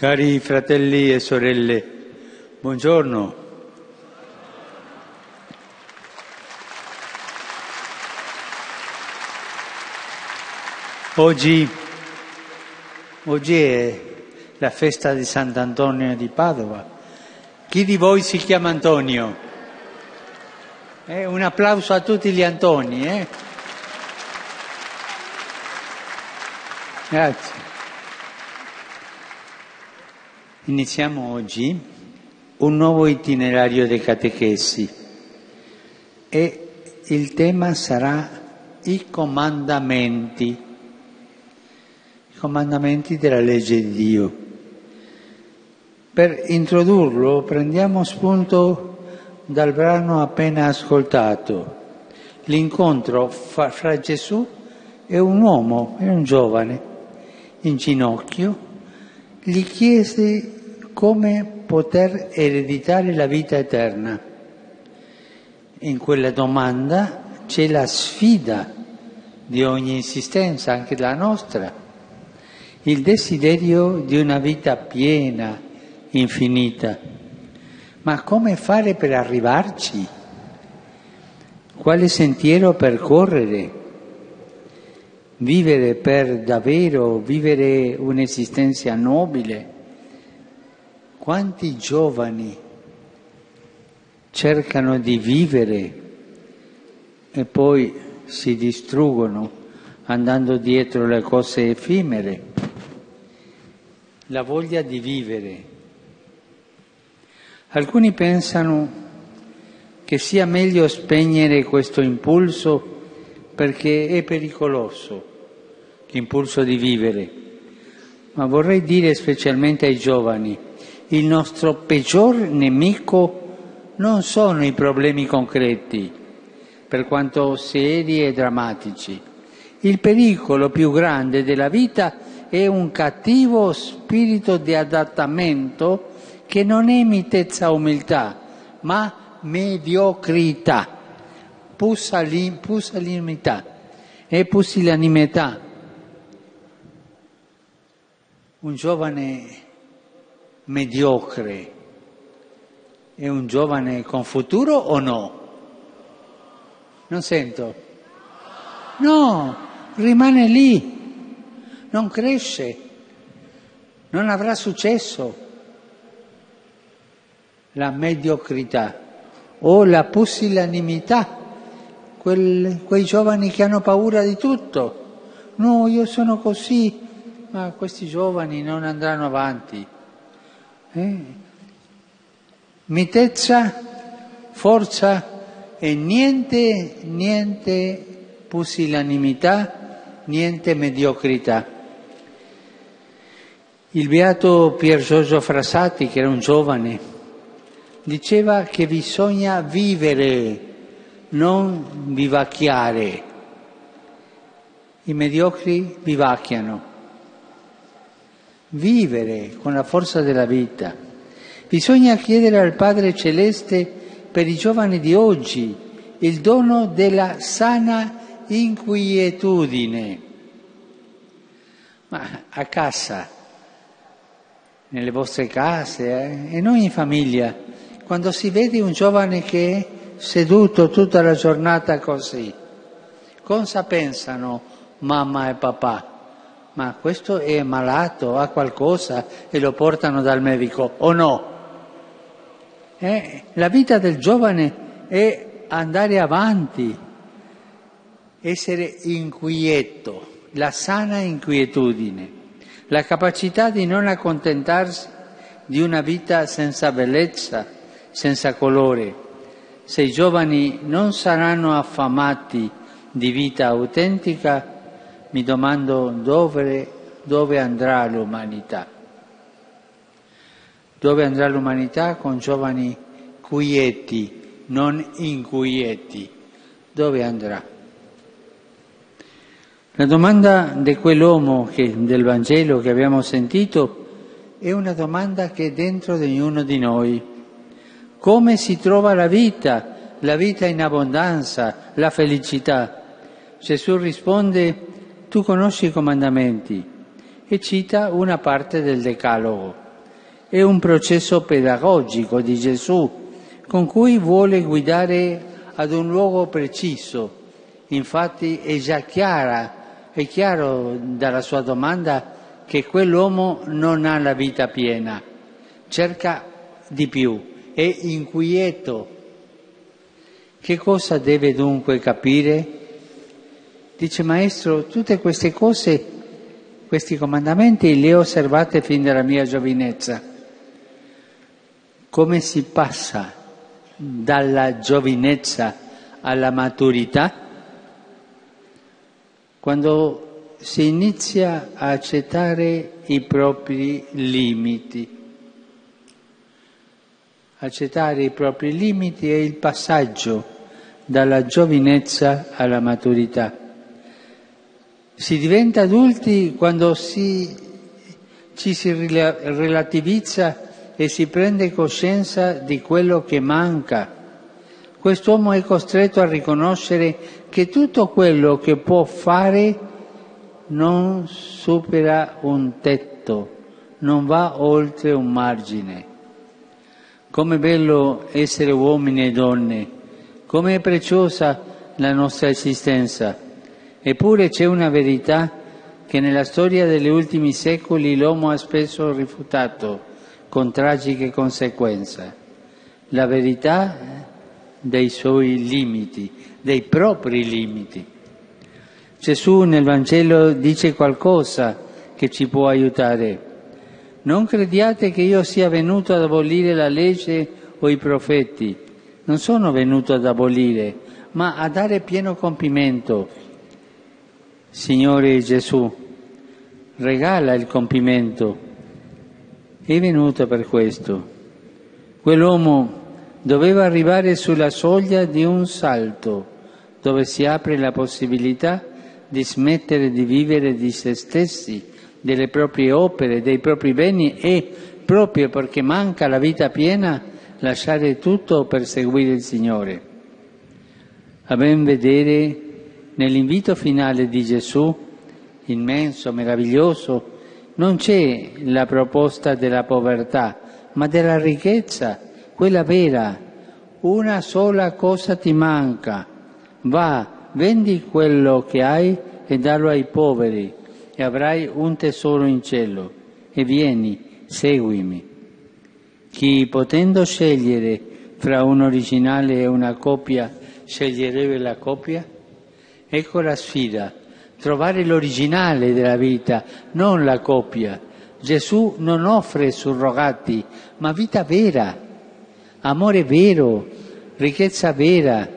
Cari fratelli e sorelle, buongiorno. Oggi, oggi è la festa di Sant'Antonio di Padova. Chi di voi si chiama Antonio? Eh, un applauso a tutti gli Antoni. Eh? Grazie. Iniziamo oggi un nuovo itinerario dei catechesi e il tema sarà i comandamenti, i comandamenti della legge di Dio. Per introdurlo prendiamo spunto dal brano appena ascoltato, l'incontro fra, fra Gesù e un uomo, e un giovane, in ginocchio, gli chiese come poter ereditare la vita eterna. In quella domanda c'è la sfida di ogni esistenza, anche la nostra, il desiderio di una vita piena, infinita. Ma come fare per arrivarci? Quale sentiero percorrere? Vivere per davvero, vivere un'esistenza nobile? Quanti giovani cercano di vivere e poi si distruggono andando dietro le cose effimere? La voglia di vivere. Alcuni pensano che sia meglio spegnere questo impulso perché è pericoloso, l'impulso di vivere. Ma vorrei dire specialmente ai giovani, il nostro peggior nemico non sono i problemi concreti, per quanto seri e drammatici. Il pericolo più grande della vita è un cattivo spirito di adattamento che non è mitezza umiltà, ma mediocrità, pusilanimità e pusilanimità. Un giovane mediocre è un giovane con futuro o no? Non sento. No, rimane lì, non cresce, non avrà successo. La mediocrità o la pusillanimità, quel, quei giovani che hanno paura di tutto. No, io sono così, ma questi giovani non andranno avanti. Eh? Mitezza, forza e niente, niente pusillanimità, niente mediocrità. Il beato Pier Giorgio Frassati, che era un giovane, diceva che bisogna vivere, non vivacchiare. I mediocri vivacchiano vivere con la forza della vita. Bisogna chiedere al Padre Celeste per i giovani di oggi il dono della sana inquietudine. Ma a casa, nelle vostre case, eh, in ogni famiglia, quando si vede un giovane che è seduto tutta la giornata così, cosa pensano mamma e papà? Ma questo è malato, ha qualcosa e lo portano dal medico o no? Eh, la vita del giovane è andare avanti, essere inquieto, la sana inquietudine, la capacità di non accontentarsi di una vita senza bellezza, senza colore. Se i giovani non saranno affamati di vita autentica, mi domando dove, dove andrà l'umanità. Dove andrà l'umanità con giovani quieti, non inquieti? Dove andrà? La domanda di quell'uomo che, del Vangelo che abbiamo sentito è una domanda che è dentro di ognuno di noi. Come si trova la vita, la vita in abbondanza, la felicità? Gesù risponde tu conosci i comandamenti e cita una parte del Decalogo. È un processo pedagogico di Gesù con cui vuole guidare ad un luogo preciso. Infatti è già chiara, è chiaro dalla sua domanda che quell'uomo non ha la vita piena, cerca di più, è inquieto. Che cosa deve dunque capire? Dice Maestro, tutte queste cose, questi comandamenti li ho osservati fin dalla mia giovinezza. Come si passa dalla giovinezza alla maturità? Quando si inizia a accettare i propri limiti. Accettare i propri limiti è il passaggio dalla giovinezza alla maturità. Si diventa adulti quando si, ci si relativizza e si prende coscienza di quello che manca. Quest'uomo è costretto a riconoscere che tutto quello che può fare non supera un tetto, non va oltre un margine. Com'è bello essere uomini e donne, com'è preziosa la nostra esistenza. Eppure c'è una verità che nella storia degli ultimi secoli l'uomo ha spesso rifiutato con tragiche conseguenze. La verità dei suoi limiti, dei propri limiti. Gesù nel Vangelo dice qualcosa che ci può aiutare. Non crediate che io sia venuto ad abolire la legge o i profeti. Non sono venuto ad abolire, ma a dare pieno compimento Signore Gesù, regala il compimento. È venuto per questo. Quell'uomo doveva arrivare sulla soglia di un salto dove si apre la possibilità di smettere di vivere di se stessi, delle proprie opere, dei propri beni e, proprio perché manca la vita piena, lasciare tutto per seguire il Signore. A ben vedere Nell'invito finale di Gesù, immenso, meraviglioso, non c'è la proposta della povertà, ma della ricchezza, quella vera. Una sola cosa ti manca. Va, vendi quello che hai e dallo ai poveri e avrai un tesoro in cielo. E vieni, seguimi. Chi potendo scegliere fra un originale e una copia, sceglierebbe la copia? Ecco la sfida, trovare l'originale della vita, non la copia. Gesù non offre surrogati, ma vita vera, amore vero, ricchezza vera.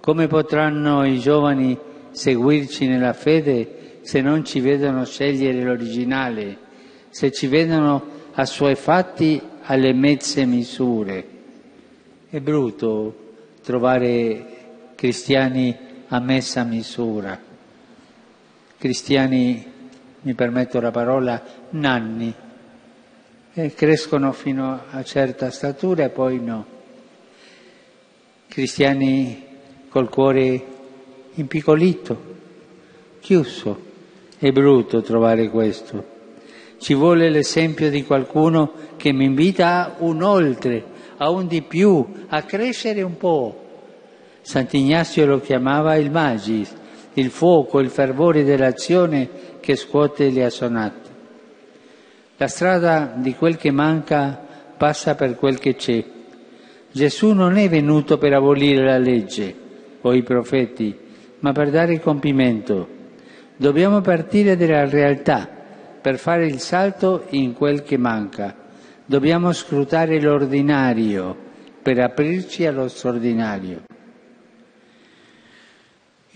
Come potranno i giovani seguirci nella fede se non ci vedono scegliere l'originale, se ci vedono assuefatti alle mezze misure? È brutto trovare cristiani a messa misura. Cristiani, mi permetto la parola, nanni, e crescono fino a certa statura e poi no. Cristiani col cuore impiccolito, chiuso. È brutto trovare questo. Ci vuole l'esempio di qualcuno che mi invita a un oltre, a un di più, a crescere un po', Sant'Ignazio lo chiamava il magis, il fuoco, il fervore dell'azione che scuote le assonate. La strada di quel che manca passa per quel che c'è. Gesù non è venuto per abolire la legge o i profeti, ma per dare compimento. Dobbiamo partire dalla realtà per fare il salto in quel che manca. Dobbiamo scrutare l'ordinario per aprirci allo straordinario.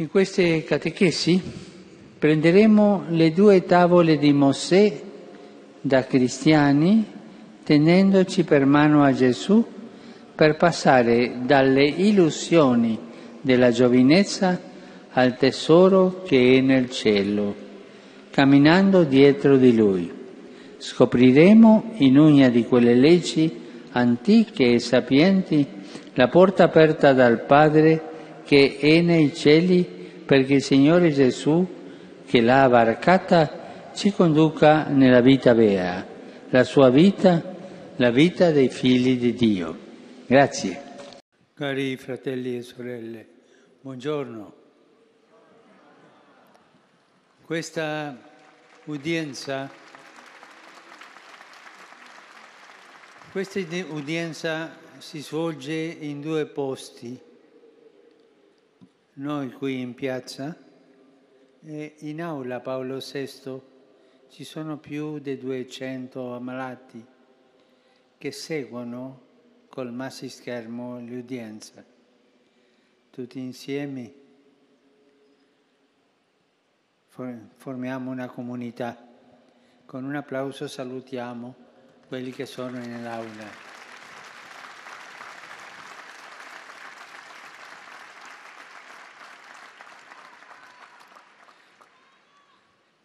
In queste catechesi prenderemo le due tavole di Mosè da cristiani tenendoci per mano a Gesù per passare dalle illusioni della giovinezza al tesoro che è nel cielo, camminando dietro di Lui. Scopriremo in una di quelle leggi antiche e sapienti la porta aperta dal Padre che è nei cieli perché il Signore Gesù, che l'ha varcata, ci conduca nella vita vera, la sua vita, la vita dei figli di Dio. Grazie. Cari fratelli e sorelle, buongiorno. Questa udienza, questa udienza si svolge in due posti, noi qui in piazza e in aula Paolo VI ci sono più di 200 ammalati che seguono col massi schermo l'udienza. Tutti insieme formiamo una comunità. Con un applauso salutiamo quelli che sono nell'aula.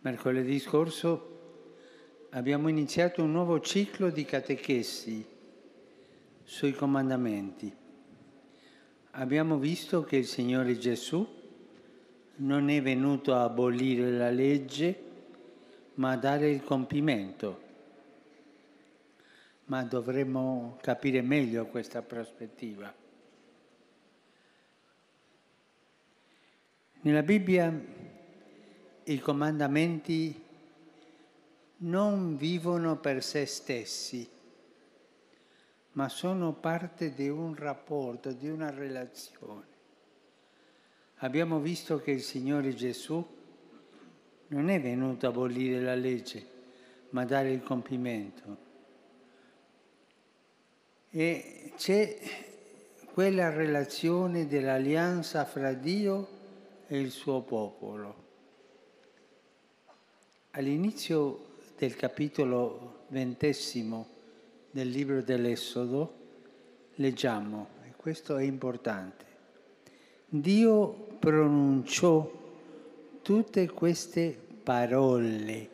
Mercoledì scorso abbiamo iniziato un nuovo ciclo di catechesi sui comandamenti. Abbiamo visto che il Signore Gesù non è venuto a abolire la legge, ma a dare il compimento. Ma dovremmo capire meglio questa prospettiva. Nella Bibbia i comandamenti non vivono per se stessi, ma sono parte di un rapporto, di una relazione. Abbiamo visto che il Signore Gesù non è venuto a abolire la legge, ma a dare il compimento. E c'è quella relazione dell'alleanza fra Dio e il suo popolo. All'inizio del capitolo ventesimo del libro dell'Esodo leggiamo, e questo è importante, Dio pronunciò tutte queste parole.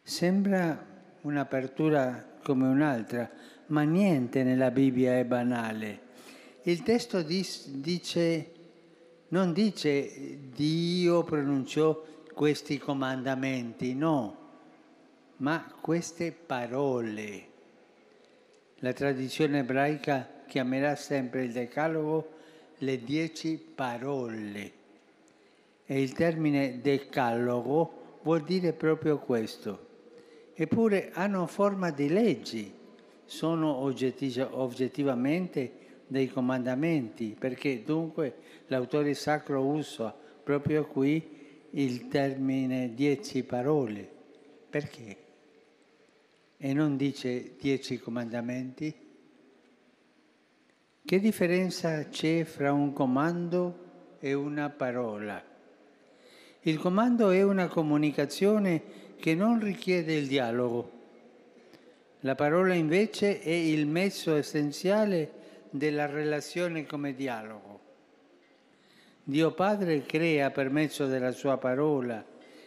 Sembra un'apertura come un'altra, ma niente nella Bibbia è banale. Il testo dice non dice Dio pronunciò questi comandamenti, no, ma queste parole. La tradizione ebraica chiamerà sempre il decalogo le dieci parole. E il termine decalogo vuol dire proprio questo. Eppure hanno forma di leggi, sono oggettivamente dei comandamenti, perché dunque l'autore sacro usa proprio qui il termine dieci parole. Perché? E non dice dieci comandamenti? Che differenza c'è fra un comando e una parola? Il comando è una comunicazione che non richiede il dialogo. La parola invece è il mezzo essenziale della relazione come dialogo. Dio Padre crea per mezzo della sua parola,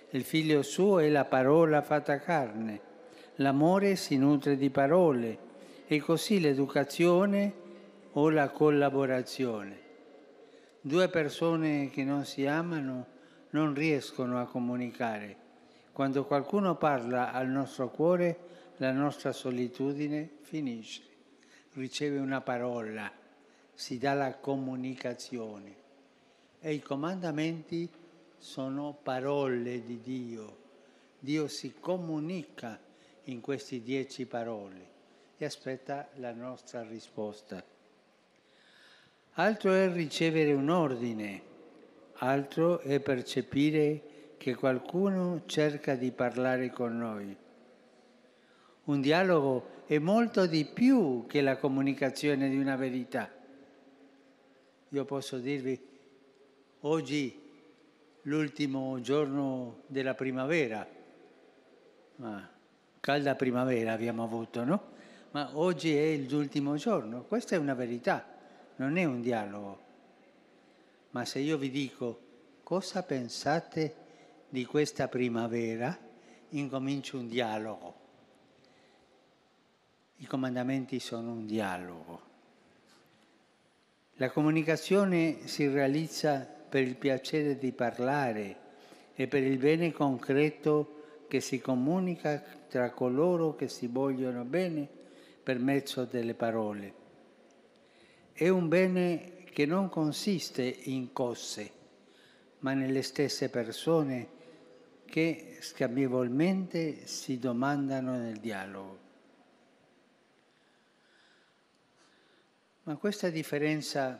il figlio suo è la parola fatta carne, l'amore si nutre di parole e così l'educazione o la collaborazione. Due persone che non si amano non riescono a comunicare. Quando qualcuno parla al nostro cuore, la nostra solitudine finisce riceve una parola, si dà la comunicazione. E i comandamenti sono parole di Dio. Dio si comunica in queste dieci parole e aspetta la nostra risposta. Altro è ricevere un ordine, altro è percepire che qualcuno cerca di parlare con noi. Un dialogo è molto di più che la comunicazione di una verità. Io posso dirvi, oggi l'ultimo giorno della primavera, ma calda primavera abbiamo avuto, no? Ma oggi è l'ultimo giorno, questa è una verità, non è un dialogo. Ma se io vi dico cosa pensate di questa primavera, incomincio un dialogo. I comandamenti sono un dialogo. La comunicazione si realizza per il piacere di parlare e per il bene concreto che si comunica tra coloro che si vogliono bene per mezzo delle parole. È un bene che non consiste in cose, ma nelle stesse persone che scambievolmente si domandano nel dialogo. Ma questa differenza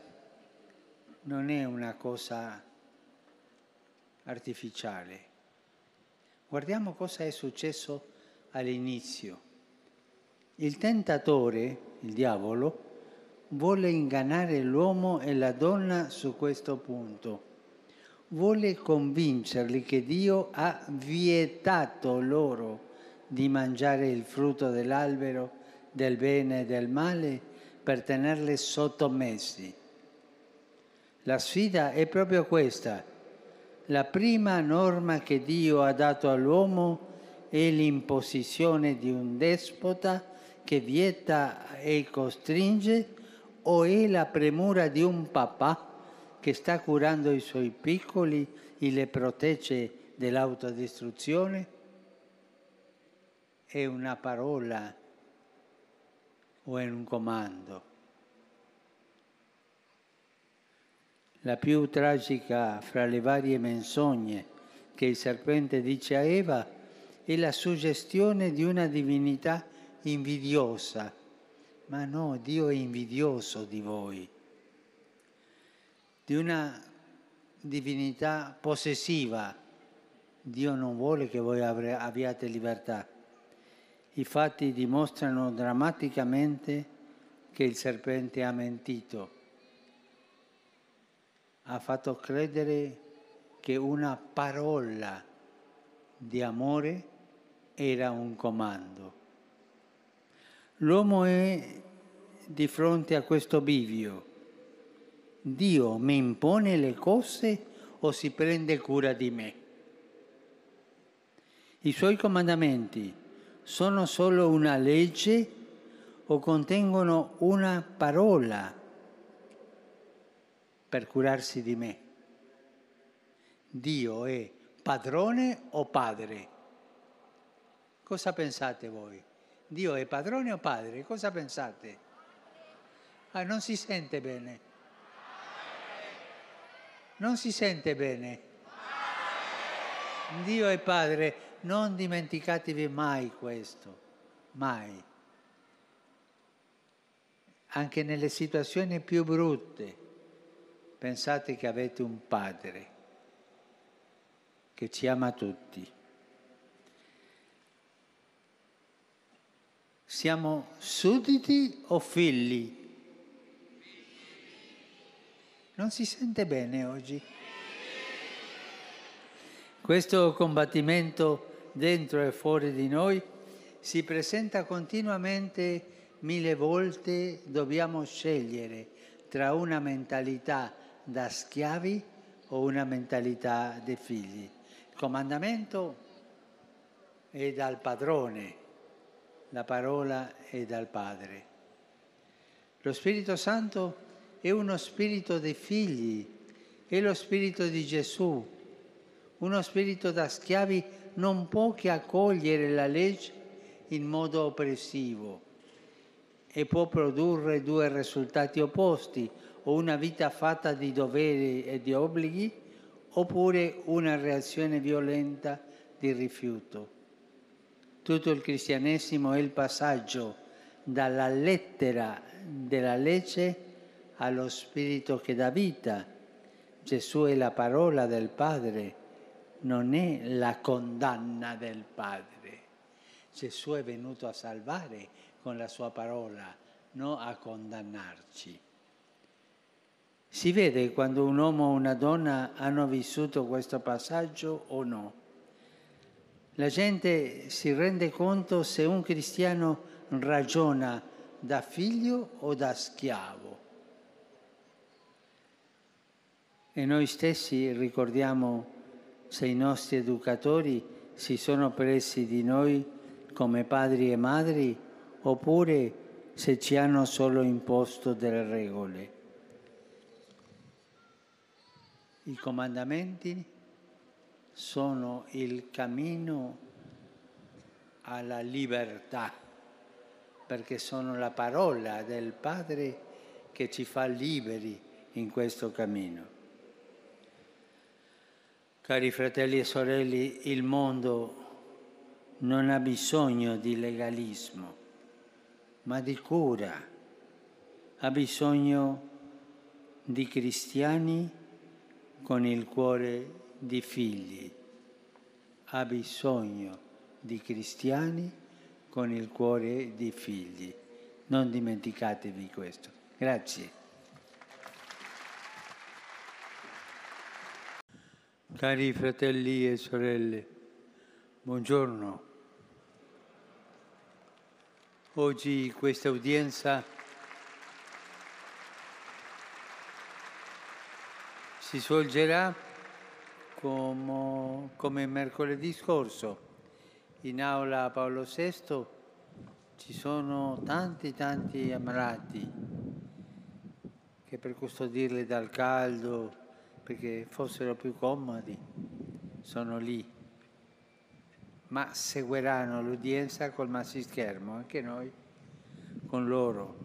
non è una cosa artificiale. Guardiamo cosa è successo all'inizio. Il tentatore, il diavolo, vuole ingannare l'uomo e la donna su questo punto. Vuole convincerli che Dio ha vietato loro di mangiare il frutto dell'albero del bene e del male per tenerli sottomessi. La sfida è proprio questa. La prima norma che Dio ha dato all'uomo è l'imposizione di un despota che vieta e costringe o è la premura di un papà che sta curando i suoi piccoli e le protegge dell'autodistruzione? È una parola o è un comando? La più tragica fra le varie menzogne che il serpente dice a Eva è la suggestione di una divinità invidiosa. Ma no, Dio è invidioso di voi, di una divinità possessiva. Dio non vuole che voi abbiate libertà. I fatti dimostrano drammaticamente che il serpente ha mentito ha fatto credere che una parola di amore era un comando. L'uomo è di fronte a questo bivio. Dio mi impone le cose o si prende cura di me? I suoi comandamenti sono solo una legge o contengono una parola per curarsi di me. Dio è padrone o padre? Cosa pensate voi? Dio è padrone o padre? Cosa pensate? Ah, non si sente bene. Non si sente bene. Dio è padre, non dimenticatevi mai questo, mai. Anche nelle situazioni più brutte pensate che avete un padre che ci ama tutti. Siamo sudditi o figli? Non si sente bene oggi? Questo combattimento dentro e fuori di noi si presenta continuamente mille volte, dobbiamo scegliere tra una mentalità da schiavi o una mentalità dei figli. Il comandamento è dal padrone, la parola è dal Padre. Lo Spirito Santo è uno spirito dei figli, è lo spirito di Gesù. Uno spirito da schiavi non può che accogliere la legge in modo oppressivo e può produrre due risultati opposti, o una vita fatta di doveri e di obblighi, oppure una reazione violenta di rifiuto. Tutto il cristianesimo è il passaggio dalla lettera della legge allo spirito che dà vita. Gesù è la parola del Padre, non è la condanna del Padre. Gesù è venuto a salvare con la sua parola, non a condannarci. Si vede quando un uomo o una donna hanno vissuto questo passaggio o no. La gente si rende conto se un cristiano ragiona da figlio o da schiavo. E noi stessi ricordiamo se i nostri educatori si sono presi di noi come padri e madri oppure se ci hanno solo imposto delle regole. I comandamenti sono il cammino alla libertà, perché sono la parola del Padre che ci fa liberi in questo cammino. Cari fratelli e sorelle, il mondo non ha bisogno di legalismo, ma di cura, ha bisogno di cristiani con il cuore di figli, ha bisogno di cristiani con il cuore di figli. Non dimenticatevi questo. Grazie. Cari fratelli e sorelle, buongiorno. Oggi questa udienza si svolgerà come, come mercoledì scorso in aula Paolo VI ci sono tanti tanti ammalati che per custodirli dal caldo, perché fossero più comodi, sono lì. Ma seguiranno l'udienza col massi schermo, anche noi con loro,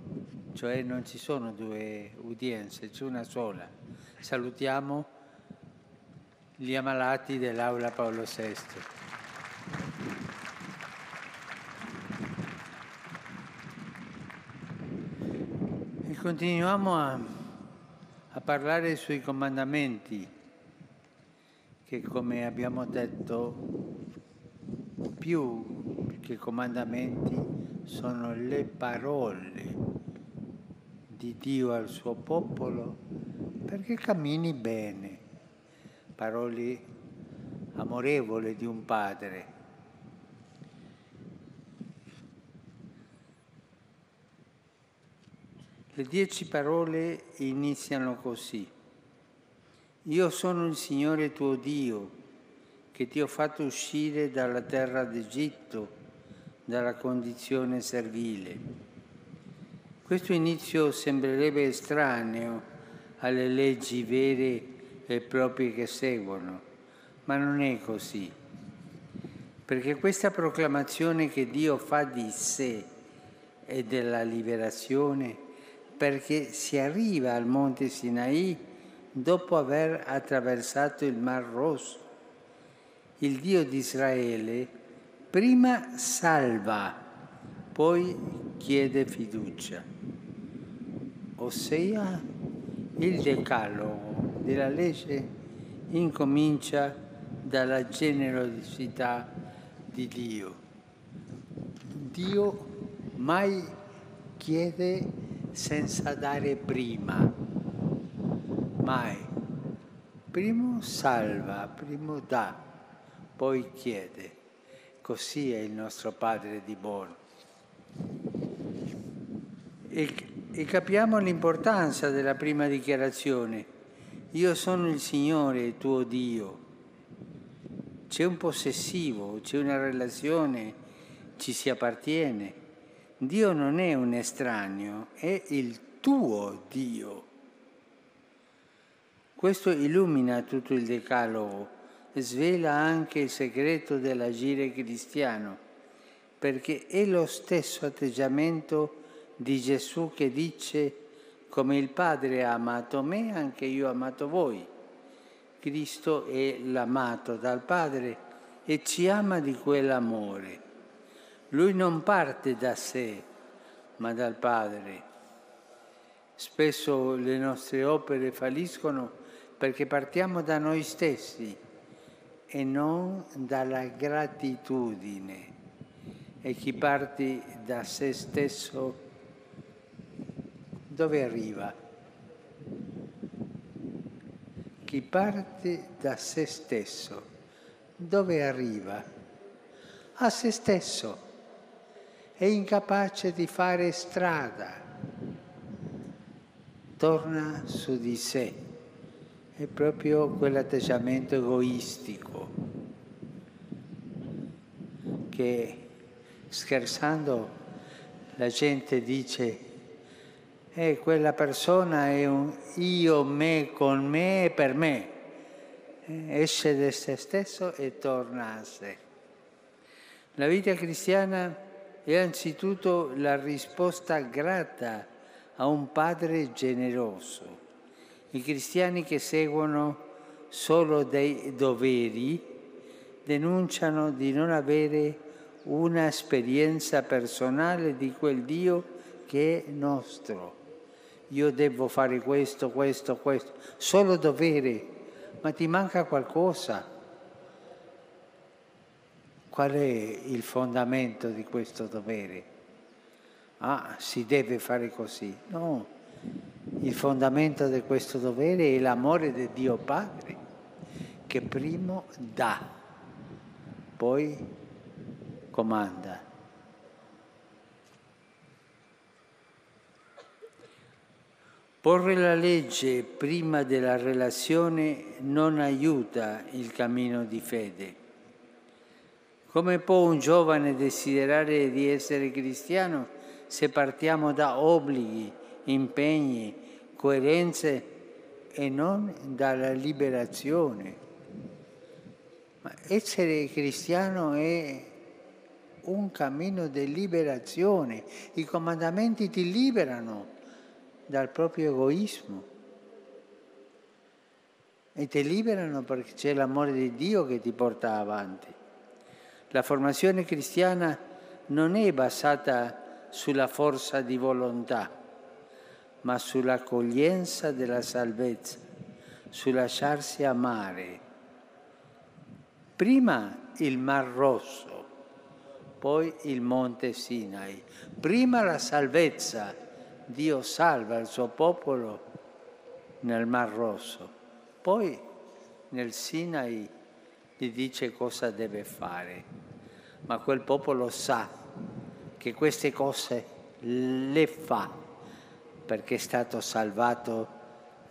cioè non ci sono due udienze, c'è una sola. Salutiamo gli ammalati dell'Aula Paolo VI. Continuiamo a, a parlare sui comandamenti che come abbiamo detto più che comandamenti sono le parole di Dio al suo popolo perché cammini bene parole amorevoli di un padre. Le dieci parole iniziano così. Io sono il Signore tuo Dio, che ti ho fatto uscire dalla terra d'Egitto, dalla condizione servile. Questo inizio sembrerebbe estraneo alle leggi vere e propri che seguono, ma non è così. Perché questa proclamazione che Dio fa di sé e della liberazione, perché si arriva al monte Sinai dopo aver attraversato il Mar Rosso. Il Dio di Israele prima salva, poi chiede fiducia. Ossia il decalogo della legge incomincia dalla generosità di Dio. Dio mai chiede senza dare prima, mai. Primo salva, primo dà, poi chiede. Così è il nostro Padre di buono. E, e capiamo l'importanza della prima dichiarazione io sono il Signore tuo Dio. C'è un possessivo, c'è una relazione, ci si appartiene. Dio non è un estraneo, è il tuo Dio. Questo illumina tutto il decalogo, svela anche il segreto dell'agire cristiano, perché è lo stesso atteggiamento di Gesù che dice come il Padre ha amato me, anche io ho amato voi. Cristo è l'amato dal Padre e ci ama di quell'amore. Lui non parte da sé, ma dal Padre. Spesso le nostre opere falliscono perché partiamo da noi stessi e non dalla gratitudine. E chi parte da se stesso dove arriva? Chi parte da se stesso, dove arriva? A se stesso. È incapace di fare strada. Torna su di sé. È proprio quell'atteggiamento egoistico che scherzando la gente dice e quella persona è un io, me, con me e per me. Esce da se stesso e torna a sé. La vita cristiana è anzitutto la risposta grata a un Padre generoso. I cristiani che seguono solo dei doveri denunciano di non avere un'esperienza personale di quel Dio che è nostro. Io devo fare questo, questo, questo, solo dovere, ma ti manca qualcosa. Qual è il fondamento di questo dovere? Ah, si deve fare così. No, il fondamento di questo dovere è l'amore di Dio Padre, che primo dà, poi comanda. Porre la legge prima della relazione non aiuta il cammino di fede. Come può un giovane desiderare di essere cristiano se partiamo da obblighi, impegni, coerenze e non dalla liberazione? Ma essere cristiano è un cammino di liberazione. I comandamenti ti liberano dal proprio egoismo e ti liberano perché c'è l'amore di Dio che ti porta avanti. La formazione cristiana non è basata sulla forza di volontà, ma sull'accoglienza della salvezza, sul lasciarsi amare. Prima il Mar Rosso, poi il Monte Sinai. Prima la salvezza, Dio salva il suo popolo nel Mar Rosso, poi nel Sinai gli dice cosa deve fare, ma quel popolo sa che queste cose le fa perché è stato salvato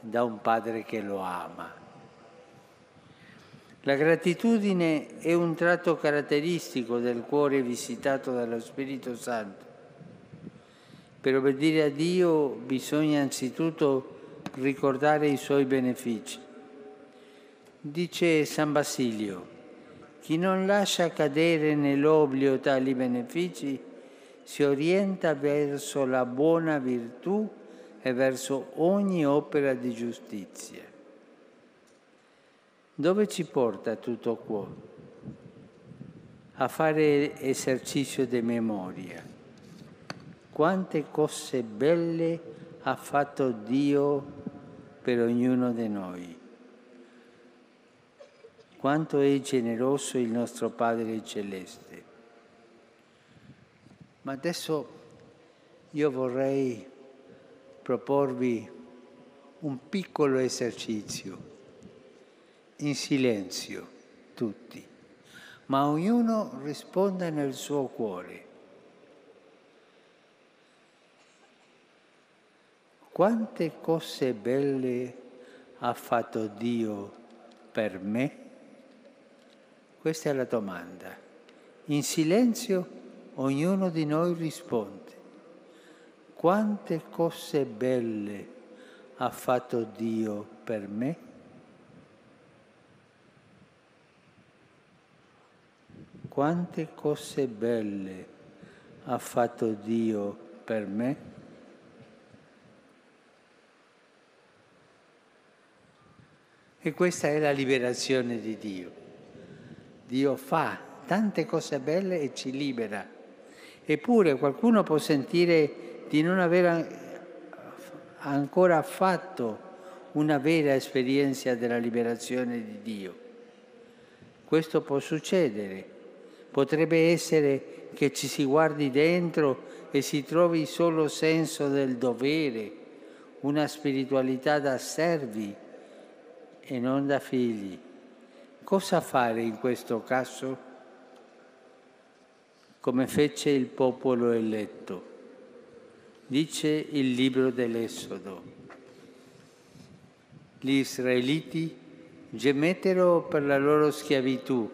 da un padre che lo ama. La gratitudine è un tratto caratteristico del cuore visitato dallo Spirito Santo. Per obbedire a Dio bisogna anzitutto ricordare i suoi benefici. Dice San Basilio, chi non lascia cadere nell'oblio tali benefici si orienta verso la buona virtù e verso ogni opera di giustizia. Dove ci porta tutto qua? A fare esercizio di memoria. Quante cose belle ha fatto Dio per ognuno di noi. Quanto è generoso il nostro Padre Celeste. Ma adesso io vorrei proporvi un piccolo esercizio in silenzio tutti, ma ognuno risponde nel suo cuore. Quante cose belle ha fatto Dio per me? Questa è la domanda. In silenzio ognuno di noi risponde. Quante cose belle ha fatto Dio per me? quante cose belle ha fatto Dio per me? E questa è la liberazione di Dio. Dio fa tante cose belle e ci libera. Eppure qualcuno può sentire di non aver ancora fatto una vera esperienza della liberazione di Dio. Questo può succedere Potrebbe essere che ci si guardi dentro e si trovi solo senso del dovere, una spiritualità da servi e non da figli. Cosa fare in questo caso? Come fece il popolo eletto. Dice il libro dell'Esodo. Gli israeliti gemettero per la loro schiavitù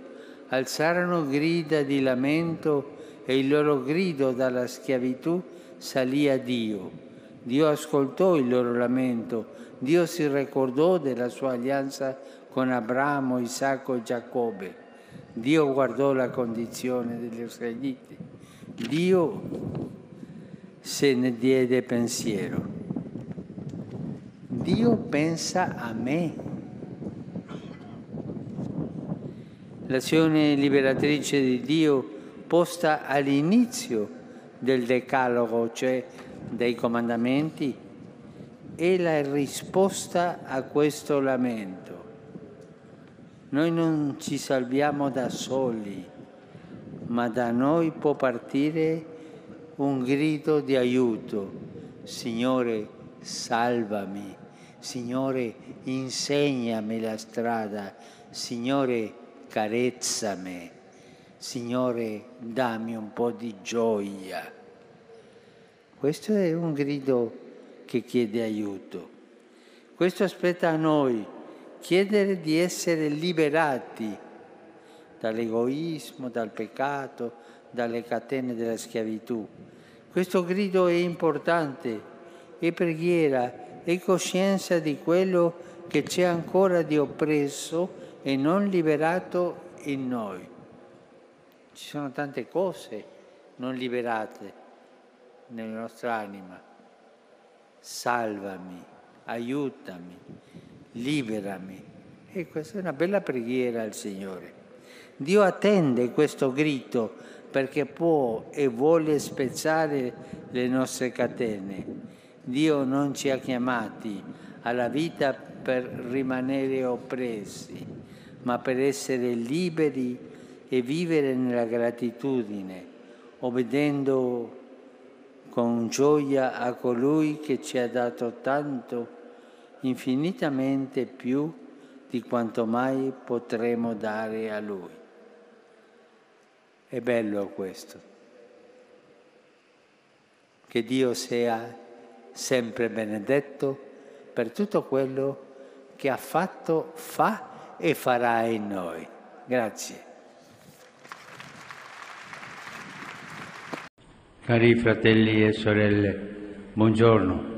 alzarono grida di lamento e il loro grido dalla schiavitù salì a Dio. Dio ascoltò il loro lamento, Dio si ricordò della sua alleanza con Abramo, Isacco e Giacobbe. Dio guardò la condizione degli israeliti, Dio se ne diede pensiero. Dio pensa a me. L'azione liberatrice di Dio posta all'inizio del decalogo, cioè dei comandamenti, è la risposta a questo lamento. Noi non ci salviamo da soli, ma da noi può partire un grido di aiuto. Signore, salvami. Signore, insegnami la strada. Signore, carezzami. Signore, dammi un po' di gioia. Questo è un grido che chiede aiuto. Questo aspetta a noi chiedere di essere liberati dall'egoismo, dal peccato, dalle catene della schiavitù. Questo grido è importante, è preghiera, è coscienza di quello che c'è ancora di oppresso e non liberato in noi. Ci sono tante cose non liberate nella nostra anima. Salvami, aiutami, liberami. E questa è una bella preghiera al Signore. Dio attende questo grido perché può e vuole spezzare le nostre catene. Dio non ci ha chiamati alla vita per rimanere oppressi, ma per essere liberi e vivere nella gratitudine, obbedendo con gioia a colui che ci ha dato tanto infinitamente più di quanto mai potremo dare a Lui. È bello questo. Che Dio sia sempre benedetto per tutto quello che ha fatto, fa e farà in noi. Grazie. Cari fratelli e sorelle, buongiorno.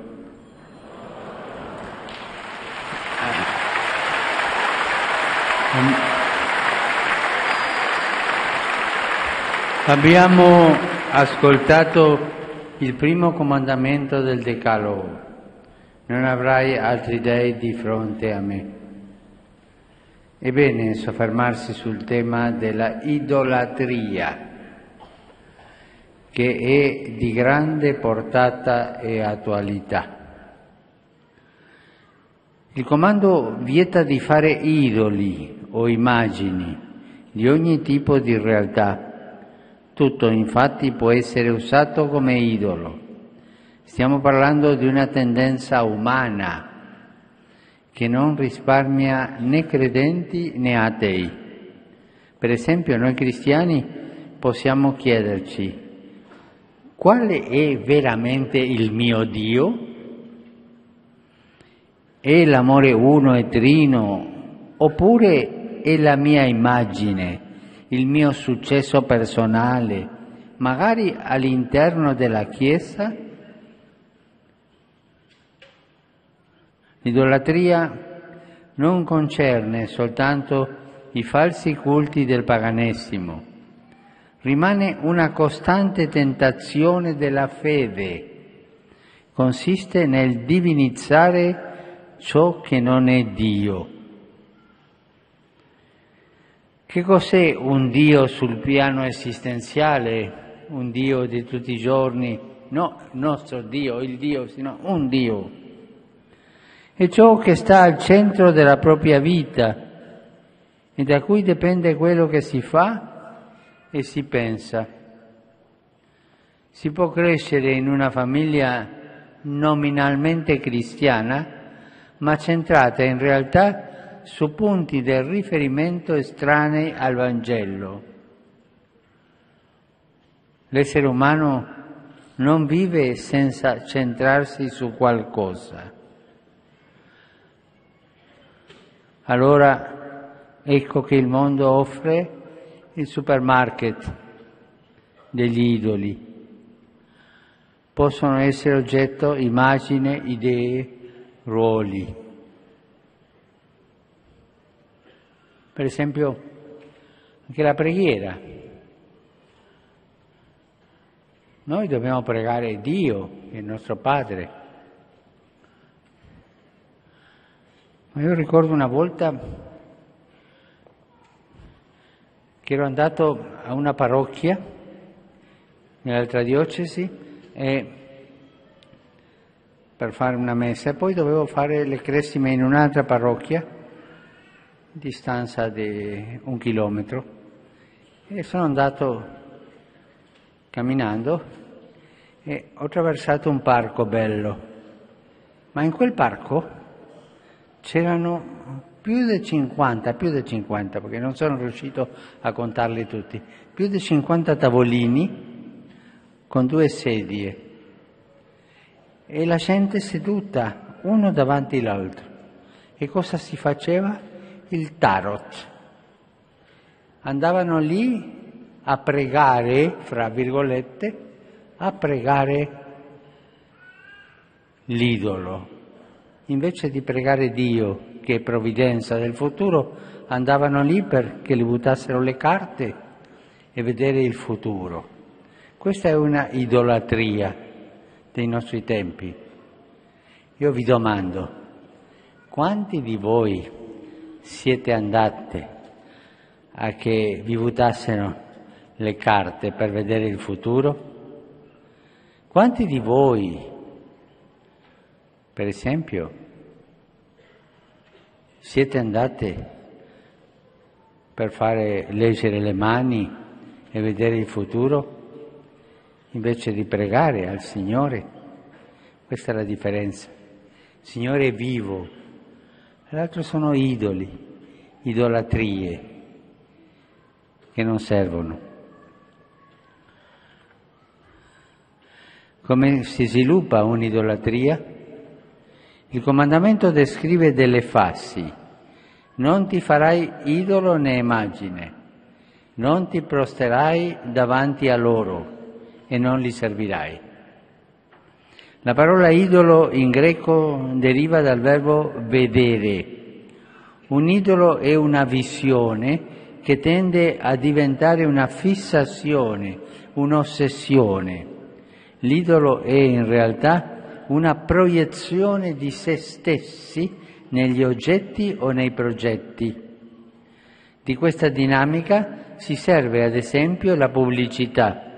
Abbiamo ascoltato il primo comandamento del Decalogo. Non avrai altri dei di fronte a me. È bene soffermarsi sul tema della idolatria, che è di grande portata e attualità. Il comando vieta di fare idoli o immagini di ogni tipo di realtà. Tutto infatti può essere usato come idolo. Stiamo parlando di una tendenza umana che non risparmia né credenti né atei. Per esempio noi cristiani possiamo chiederci quale è veramente il mio Dio? È l'amore uno e trino oppure è la mia immagine, il mio successo personale, magari all'interno della Chiesa? L'idolatria non concerne soltanto i falsi culti del paganesimo, rimane una costante tentazione della fede, consiste nel divinizzare ciò che non è Dio che cos'è un Dio sul piano esistenziale, un Dio di tutti i giorni? No, il nostro Dio, il Dio, sino un Dio. È ciò che sta al centro della propria vita e da cui dipende quello che si fa e si pensa. Si può crescere in una famiglia nominalmente cristiana, ma centrata in realtà su punti del riferimento estranei al Vangelo. L'essere umano non vive senza centrarsi su qualcosa. Allora ecco che il mondo offre il supermarket degli idoli. Possono essere oggetto immagine, idee, ruoli. Per esempio, Anche la preghiera. Noi dobbiamo pregare Dio, il nostro Padre. Ma io ricordo una volta che ero andato a una parrocchia nell'altra diocesi e per fare una messa e poi dovevo fare le cresime in un'altra parrocchia, distanza di un chilometro, e sono andato camminando e ho attraversato un parco bello, ma in quel parco c'erano più di 50, più di 50, perché non sono riuscito a contarli tutti, più di 50 tavolini con due sedie e la gente seduta uno davanti all'altro. E cosa si faceva? Il tarot. Andavano lì a pregare, fra virgolette, a pregare l'idolo. Invece di pregare Dio, che è provvidenza del futuro, andavano lì perché gli buttassero le carte e vedere il futuro. Questa è una idolatria dei nostri tempi. Io vi domando, quanti di voi siete andate a che vi buttassero le carte per vedere il futuro? Quanti di voi, per esempio, siete andate per fare leggere le mani e vedere il futuro? invece di pregare al Signore. Questa è la differenza. Il Signore è vivo, l'altro sono idoli, idolatrie che non servono. Come si sviluppa un'idolatria? Il comandamento descrive delle fassi. Non ti farai idolo né immagine, non ti prosterai davanti a loro e non li servirai. La parola idolo in greco deriva dal verbo vedere. Un idolo è una visione che tende a diventare una fissazione, un'ossessione. L'idolo è in realtà una proiezione di se stessi negli oggetti o nei progetti. Di questa dinamica si serve ad esempio la pubblicità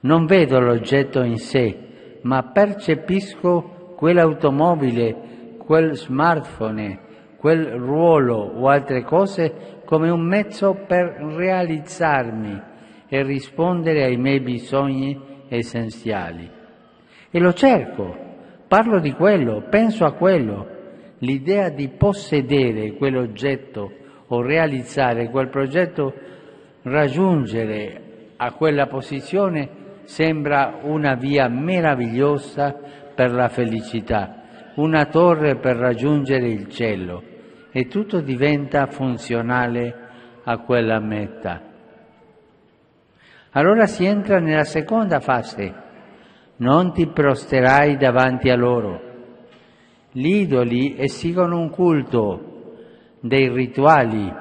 non vedo l'oggetto in sé, ma percepisco quell'automobile, quel smartphone, quel ruolo o altre cose come un mezzo per realizzarmi e rispondere ai miei bisogni essenziali. E lo cerco, parlo di quello, penso a quello. L'idea di possedere quell'oggetto o realizzare quel progetto, raggiungere a quella posizione sembra una via meravigliosa per la felicità, una torre per raggiungere il cielo e tutto diventa funzionale a quella meta. Allora si entra nella seconda fase, non ti prosterai davanti a loro. Gli idoli esigono un culto, dei rituali,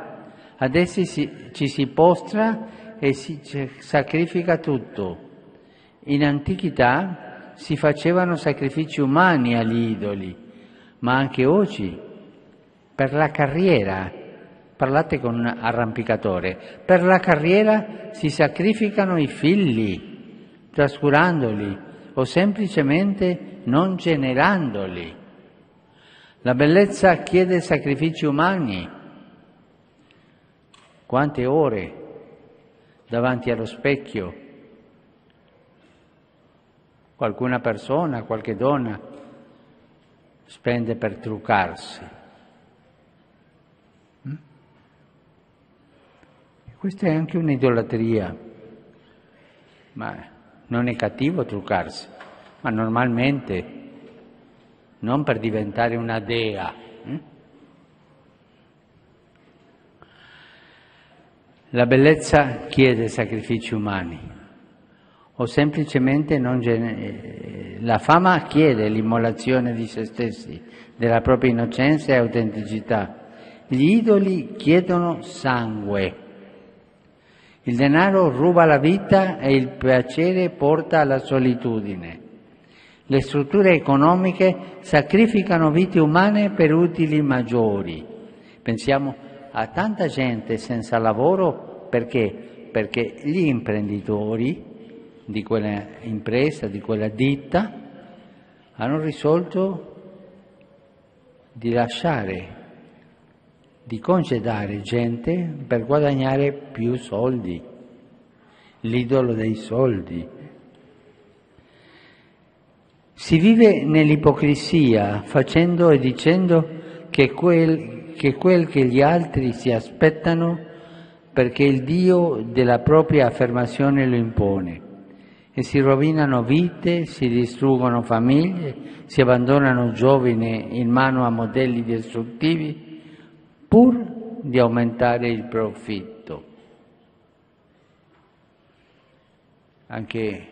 ad essi si, ci si postra e si sacrifica tutto in antichità si facevano sacrifici umani agli idoli, ma anche oggi per la carriera, parlate con un arrampicatore, per la carriera si sacrificano i figli, trascurandoli o semplicemente non generandoli. La bellezza chiede sacrifici umani. Quante ore davanti allo specchio qualcuna persona, qualche donna spende per truccarsi. Mm? Questa è anche un'idolatria, ma non è cattivo truccarsi, ma normalmente non per diventare una dea. Mm? La bellezza chiede sacrifici umani o semplicemente non gen- la fama chiede l'immolazione di se stessi, della propria innocenza e autenticità. Gli idoli chiedono sangue, Il denaro ruba la vita e il piacere porta alla solitudine. Le strutture economiche sacrificano vite umane per utili maggiori. Pensiamo a tanta gente senza lavoro perché? Perché gli imprenditori di quella impresa, di quella ditta, hanno risolto di lasciare, di congedare gente per guadagnare più soldi, l'idolo dei soldi. Si vive nell'ipocrisia facendo e dicendo che quel, che quel che gli altri si aspettano perché il Dio della propria affermazione lo impone e si rovinano vite, si distruggono famiglie, si abbandonano giovani in mano a modelli distruttivi pur di aumentare il profitto. Anche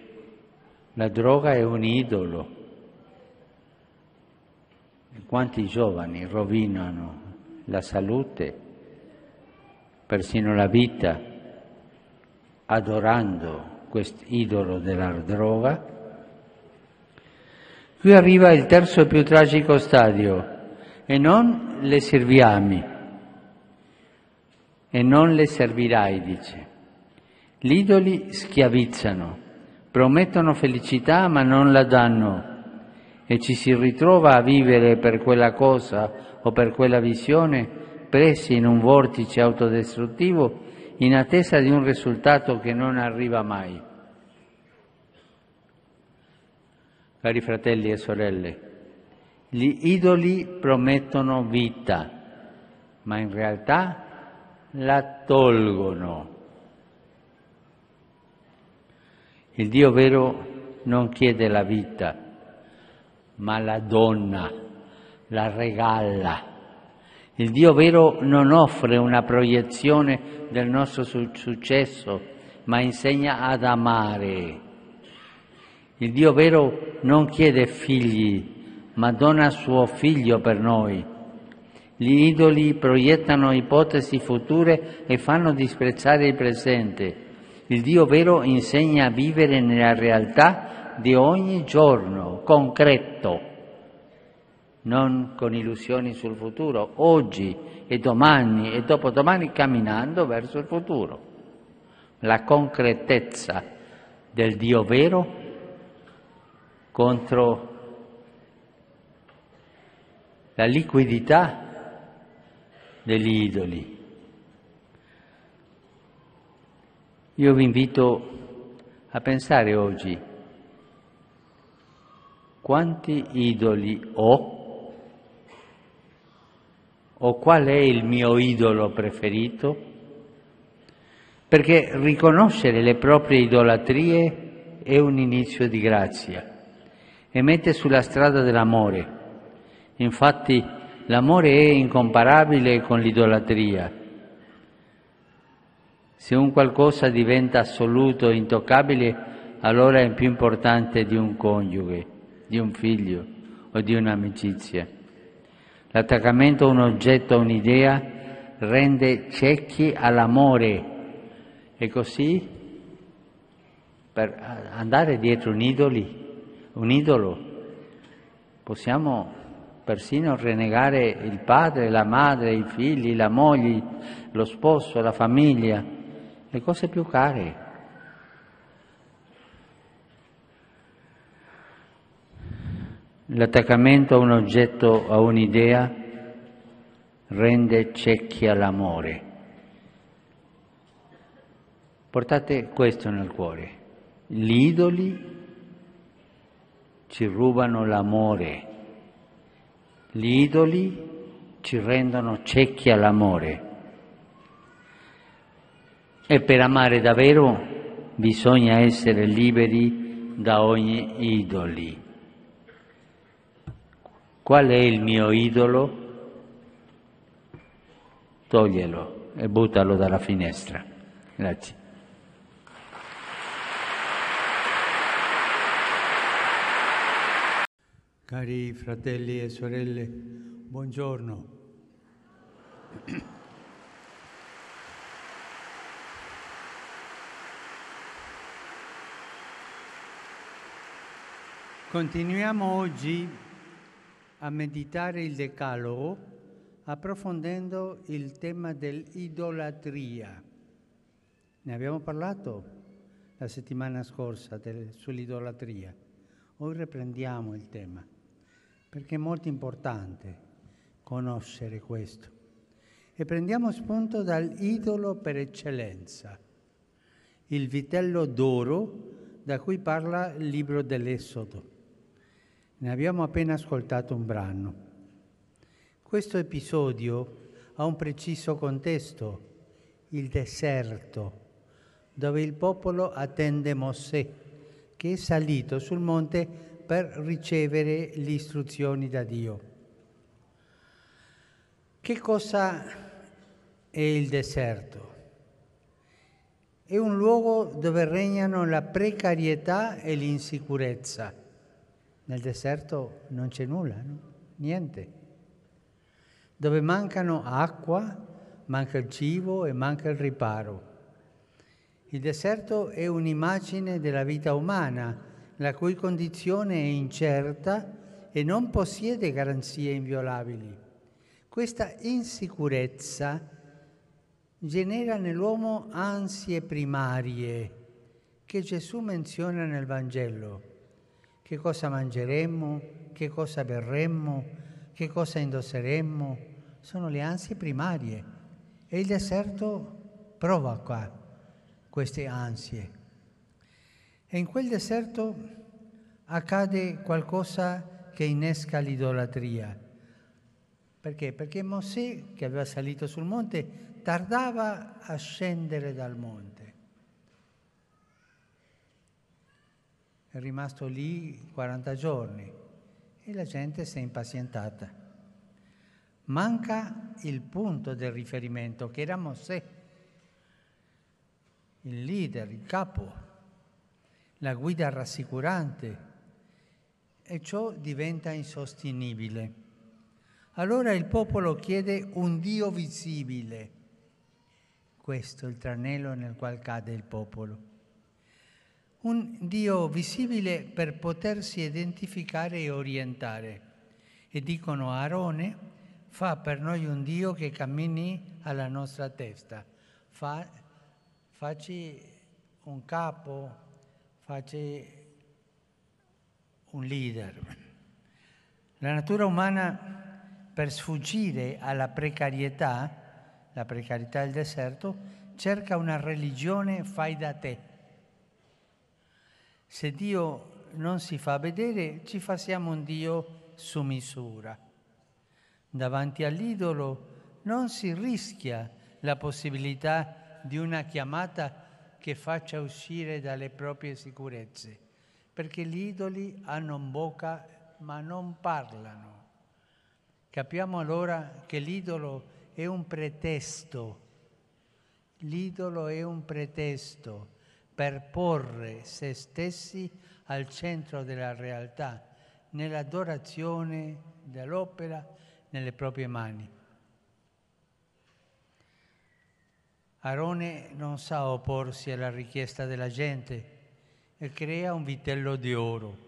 la droga è un idolo. Quanti giovani rovinano la salute, persino la vita, adorando quest'idolo della droga. Qui arriva il terzo e più tragico stadio, e non le serviami, e non le servirai, dice. Gli idoli schiavizzano, promettono felicità ma non la danno e ci si ritrova a vivere per quella cosa o per quella visione presi in un vortice autodestruttivo in attesa di un risultato che non arriva mai. Cari fratelli e sorelle, gli idoli promettono vita, ma in realtà la tolgono. Il Dio vero non chiede la vita, ma la donna, la regala. Il Dio vero non offre una proiezione del nostro successo, ma insegna ad amare. Il Dio vero non chiede figli, ma dona suo figlio per noi. Gli idoli proiettano ipotesi future e fanno disprezzare il presente. Il Dio vero insegna a vivere nella realtà di ogni giorno, concreto non con illusioni sul futuro, oggi e domani e dopodomani camminando verso il futuro. La concretezza del Dio vero contro la liquidità degli idoli. Io vi invito a pensare oggi quanti idoli ho o qual è il mio idolo preferito? Perché riconoscere le proprie idolatrie è un inizio di grazia e mette sulla strada dell'amore. Infatti l'amore è incomparabile con l'idolatria. Se un qualcosa diventa assoluto, intoccabile, allora è più importante di un coniuge, di un figlio o di un'amicizia. L'attaccamento a un oggetto, a un'idea, rende ciechi all'amore e così per andare dietro un, idoli, un idolo possiamo persino rinnegare il padre, la madre, i figli, la moglie, lo sposo, la famiglia, le cose più care. L'attaccamento a un oggetto, a un'idea, rende ciechi all'amore. Portate questo nel cuore. Gli idoli ci rubano l'amore, gli idoli ci rendono ciechi all'amore. E per amare davvero bisogna essere liberi da ogni idoli qual è il mio idolo? Toglielo e buttalo dalla finestra. Grazie. Cari fratelli e sorelle, buongiorno. Continuiamo oggi a meditare il Decalogo approfondendo il tema dell'idolatria. Ne abbiamo parlato la settimana scorsa del, sull'idolatria. Ora riprendiamo il tema, perché è molto importante conoscere questo. E prendiamo spunto dall'idolo per eccellenza, il vitello d'oro da cui parla il libro dell'Esodo. Ne abbiamo appena ascoltato un brano. Questo episodio ha un preciso contesto, il deserto, dove il popolo attende Mosè, che è salito sul monte per ricevere le istruzioni da Dio. Che cosa è il deserto? È un luogo dove regnano la precarietà e l'insicurezza. Nel deserto non c'è nulla, no? niente. Dove mancano acqua, manca il cibo e manca il riparo. Il deserto è un'immagine della vita umana, la cui condizione è incerta e non possiede garanzie inviolabili. Questa insicurezza genera nell'uomo ansie primarie che Gesù menziona nel Vangelo. Che cosa mangeremmo, che cosa berremmo, che cosa indosseremmo, sono le ansie primarie. E il deserto prova qua queste ansie. E in quel deserto accade qualcosa che innesca l'idolatria perché? Perché Mosè, che aveva salito sul monte, tardava a scendere dal monte. È rimasto lì 40 giorni e la gente si è impazientata. Manca il punto del riferimento, che era Mosè, il leader, il capo, la guida rassicurante, e ciò diventa insostenibile. Allora il popolo chiede un Dio visibile. Questo è il tranello nel quale cade il popolo. Un Dio visibile per potersi identificare e orientare. E dicono a Aarone, fa per noi un Dio che cammini alla nostra testa. Fa, facci un capo, facci un leader. La natura umana per sfuggire alla precarietà, la precarietà del deserto, cerca una religione fai da te. Se Dio non si fa vedere, ci facciamo un Dio su misura. Davanti all'idolo non si rischia la possibilità di una chiamata che faccia uscire dalle proprie sicurezze, perché gli idoli hanno bocca ma non parlano. Capiamo allora che l'idolo è un pretesto, l'idolo è un pretesto per porre se stessi al centro della realtà, nell'adorazione dell'opera nelle proprie mani. Arone non sa opporsi alla richiesta della gente e crea un vitello di oro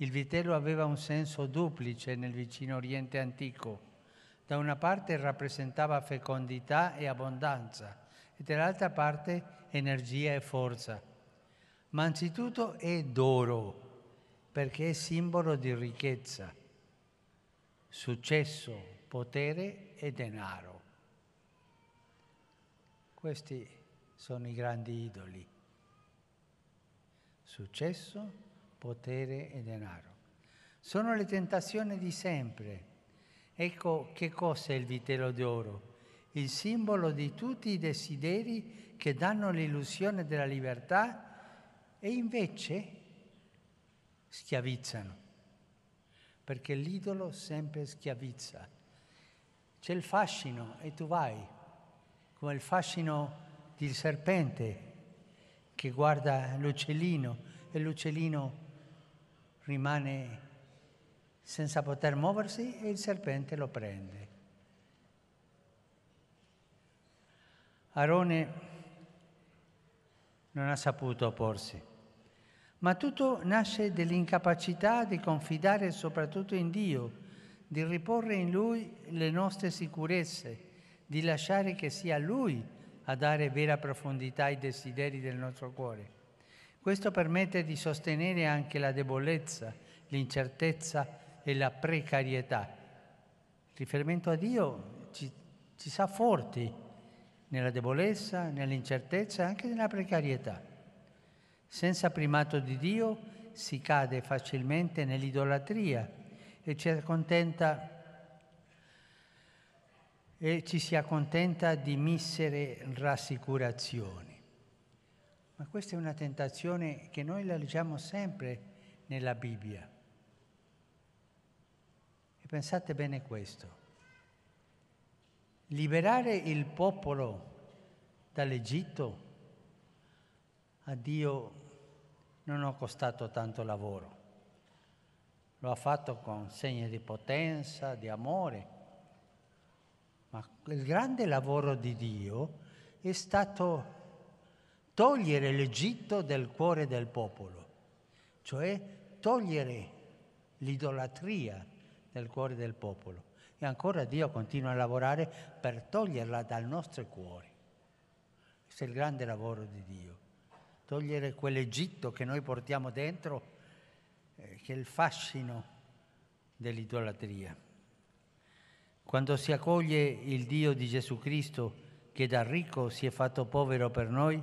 il vitello aveva un senso duplice nel vicino Oriente antico. Da una parte rappresentava fecondità e abbondanza e dall'altra parte energia e forza. Ma anzitutto è d'oro perché è simbolo di ricchezza, successo, potere e denaro. Questi sono i grandi idoli. Successo, potere e denaro. Sono le tentazioni di sempre. Ecco che cos'è il vitello d'oro, il simbolo di tutti i desideri che danno l'illusione della libertà e invece schiavizzano, perché l'idolo sempre schiavizza. C'è il fascino e tu vai, come il fascino del serpente che guarda l'uccellino e l'uccellino rimane senza poter muoversi e il serpente lo prende. Arone non ha saputo opporsi, Ma tutto nasce dall'incapacità di confidare soprattutto in Dio, di riporre in Lui le nostre sicurezze, di lasciare che sia Lui a dare vera profondità ai desideri del nostro cuore. Questo permette di sostenere anche la debolezza, l'incertezza e la precarietà. Il riferimento a Dio ci, ci sa forti nella debolezza, nell'incertezza e anche nella precarietà. Senza primato di Dio si cade facilmente nell'idolatria e ci accontenta e ci si accontenta di misere rassicurazioni. Ma questa è una tentazione che noi la leggiamo sempre nella Bibbia. E pensate bene questo. Liberare il popolo dall'Egitto a Dio non ha costato tanto lavoro. Lo ha fatto con segni di potenza, di amore. Ma il grande lavoro di Dio è stato togliere l'Egitto dal cuore del popolo, cioè togliere l'idolatria dal cuore del popolo. E ancora Dio continua a lavorare per toglierla dal nostro cuore. Questo è il grande lavoro di Dio. Togliere quell'Egitto che noi portiamo dentro, eh, che è il fascino dell'idolatria. Quando si accoglie il Dio di Gesù Cristo, che da ricco si è fatto povero per noi,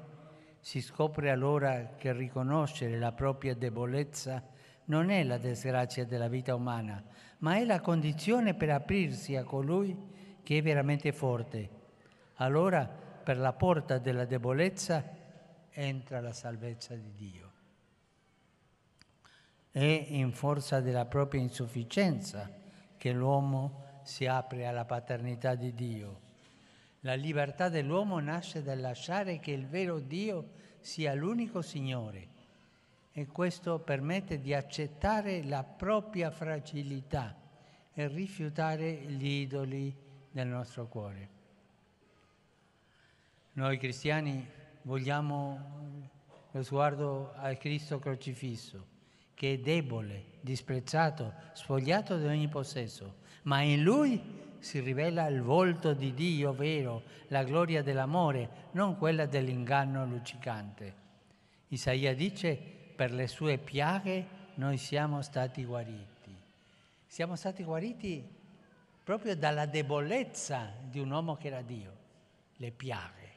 si scopre allora che riconoscere la propria debolezza non è la disgrazia della vita umana, ma è la condizione per aprirsi a colui che è veramente forte. Allora per la porta della debolezza entra la salvezza di Dio. È in forza della propria insufficienza che l'uomo si apre alla paternità di Dio la libertà dell'uomo nasce dal lasciare che il vero Dio sia l'unico Signore e questo permette di accettare la propria fragilità e rifiutare gli idoli del nostro cuore. Noi cristiani vogliamo lo sguardo al Cristo crocifisso, che è debole, disprezzato, spogliato di ogni possesso, ma in Lui si rivela il volto di Dio vero, la gloria dell'amore, non quella dell'inganno luccicante. Isaia dice, per le sue piaghe noi siamo stati guariti. Siamo stati guariti proprio dalla debolezza di un uomo che era Dio, le piaghe.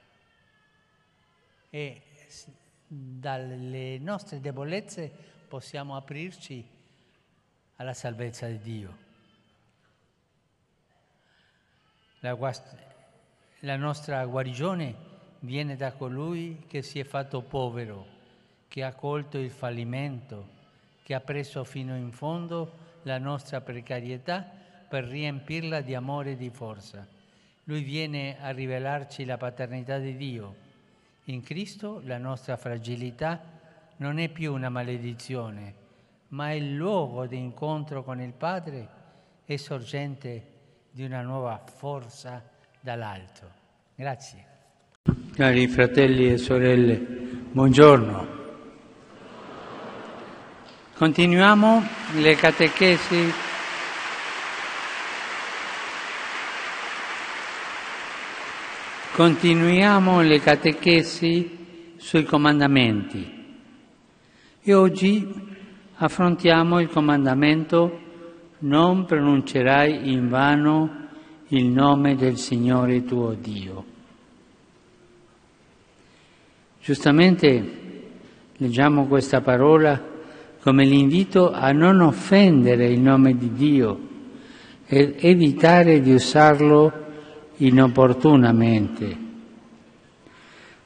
E dalle nostre debolezze possiamo aprirci alla salvezza di Dio. La, la nostra guarigione viene da colui che si è fatto povero, che ha colto il fallimento, che ha preso fino in fondo la nostra precarietà per riempirla di amore e di forza. Lui viene a rivelarci la paternità di Dio. In Cristo la nostra fragilità non è più una maledizione, ma è il luogo di incontro con il Padre e sorgente di una nuova forza dall'alto. Grazie. Cari fratelli e sorelle, buongiorno. Continuiamo le catechesi. Continuiamo le catechesi sui comandamenti e oggi affrontiamo il comandamento non pronuncerai in vano il nome del Signore tuo Dio. Giustamente leggiamo questa parola come l'invito a non offendere il nome di Dio ed evitare di usarlo inopportunamente.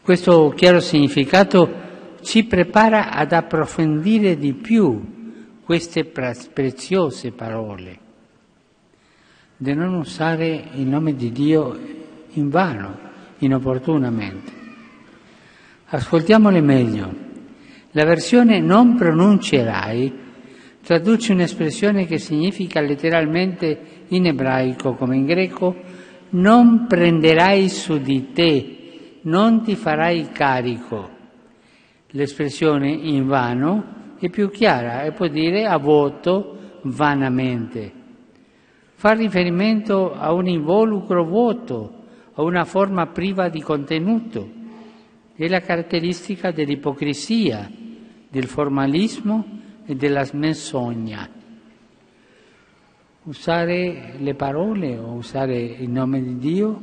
Questo chiaro significato ci prepara ad approfondire di più queste preziose parole, di non usare il nome di Dio in vano, inopportunamente. Ascoltiamole meglio. La versione non pronuncerai traduce un'espressione che significa letteralmente in ebraico come in greco non prenderai su di te, non ti farai carico. L'espressione in vano è più chiara e può dire a vuoto vanamente. Fa riferimento a un involucro vuoto, a una forma priva di contenuto. È la caratteristica dell'ipocrisia, del formalismo e della menzogna. Usare le parole o usare il nome di Dio,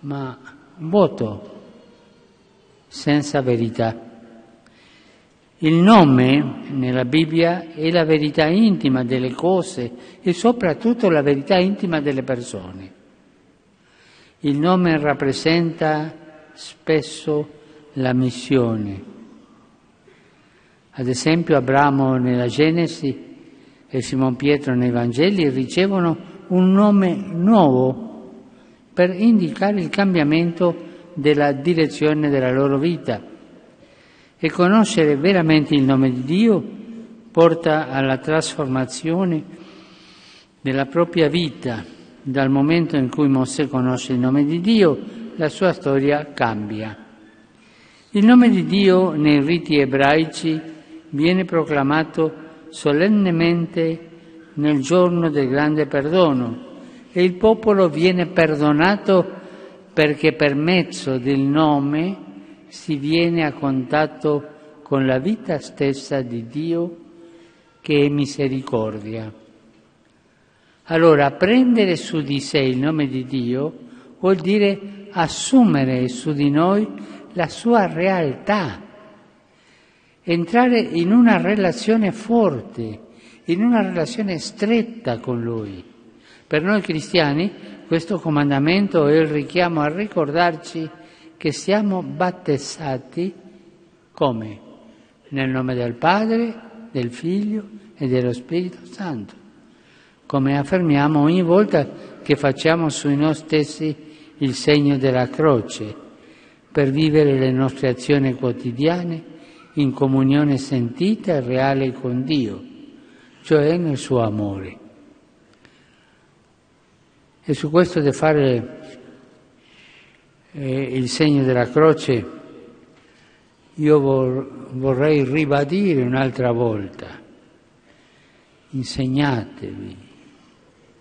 ma vuoto, senza verità. Il nome nella Bibbia è la verità intima delle cose e soprattutto la verità intima delle persone. Il nome rappresenta spesso la missione. Ad esempio Abramo nella Genesi e Simon Pietro nei Vangeli ricevono un nome nuovo per indicare il cambiamento della direzione della loro vita. E conoscere veramente il nome di Dio porta alla trasformazione della propria vita. Dal momento in cui Mosè conosce il nome di Dio, la sua storia cambia. Il nome di Dio nei riti ebraici viene proclamato solennemente nel giorno del grande perdono e il popolo viene perdonato perché per mezzo del nome si viene a contatto con la vita stessa di Dio che è misericordia. Allora, prendere su di sé il nome di Dio vuol dire assumere su di noi la sua realtà, entrare in una relazione forte, in una relazione stretta con Lui. Per noi cristiani questo comandamento è il richiamo a ricordarci che siamo battezzati come? Nel nome del Padre, del Figlio e dello Spirito Santo, come affermiamo ogni volta che facciamo sui noi stessi il segno della croce, per vivere le nostre azioni quotidiane in comunione sentita e reale con Dio, cioè nel suo amore. E su questo di fare eh, il segno della croce, io vorrei ribadire un'altra volta, insegnatevi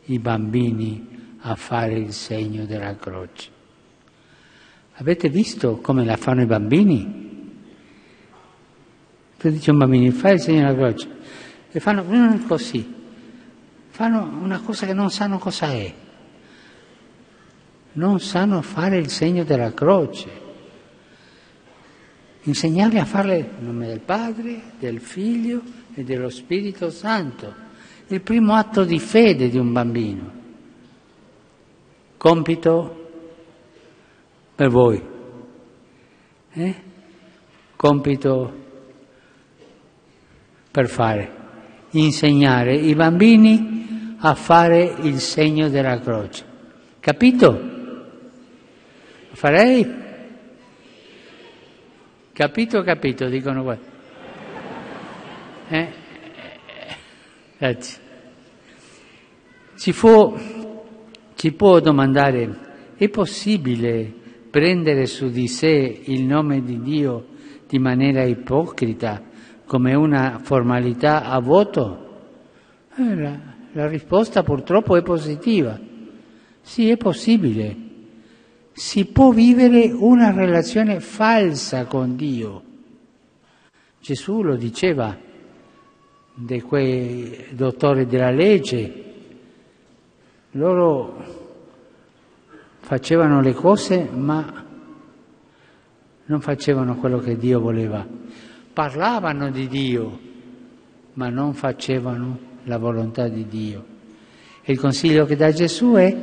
i bambini a fare il segno della croce. Avete visto come la fanno i bambini? Tu dici a un bambino, fai il segno della croce, e fanno così, fanno una cosa che non sanno cosa è non sanno fare il segno della croce. Insegnarli a farle in nome del Padre, del Figlio e dello Spirito Santo. Il primo atto di fede di un bambino. Compito per voi. Eh? Compito per fare. Insegnare i bambini a fare il segno della croce. Capito? farei? Capito, capito, dicono qua. Eh? Grazie. Si può, ci può domandare, è possibile prendere su di sé il nome di Dio di maniera ipocrita, come una formalità a voto? Eh, la, la risposta purtroppo è positiva. Sì, è possibile si può vivere una relazione falsa con Dio. Gesù lo diceva di quei dottori della legge, loro facevano le cose ma non facevano quello che Dio voleva, parlavano di Dio ma non facevano la volontà di Dio. E il consiglio che dà Gesù è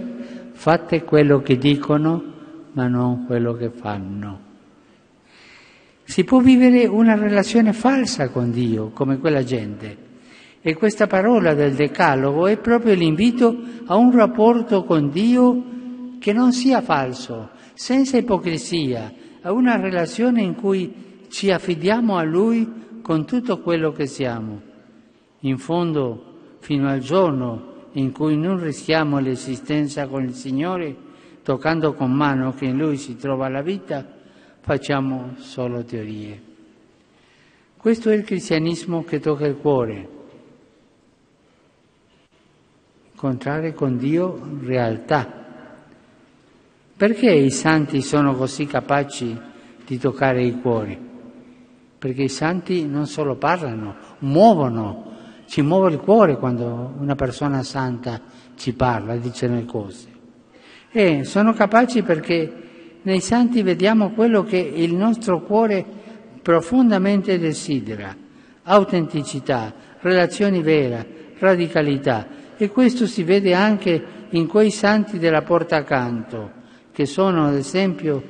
fate quello che dicono ma non quello che fanno. Si può vivere una relazione falsa con Dio, come quella gente. E questa parola del Decalogo è proprio l'invito a un rapporto con Dio che non sia falso, senza ipocrisia, a una relazione in cui ci affidiamo a Lui con tutto quello che siamo. In fondo, fino al giorno in cui non rischiamo l'esistenza con il Signore, toccando con mano che in lui si trova la vita, facciamo solo teorie. Questo è il cristianesimo che tocca il cuore. Incontrare con Dio realtà. Perché i santi sono così capaci di toccare i cuori? Perché i santi non solo parlano, muovono, ci muove il cuore quando una persona santa ci parla, dice le cose. E sono capaci perché nei santi vediamo quello che il nostro cuore profondamente desidera, autenticità, relazioni vere, radicalità. E questo si vede anche in quei santi della porta accanto, che sono ad esempio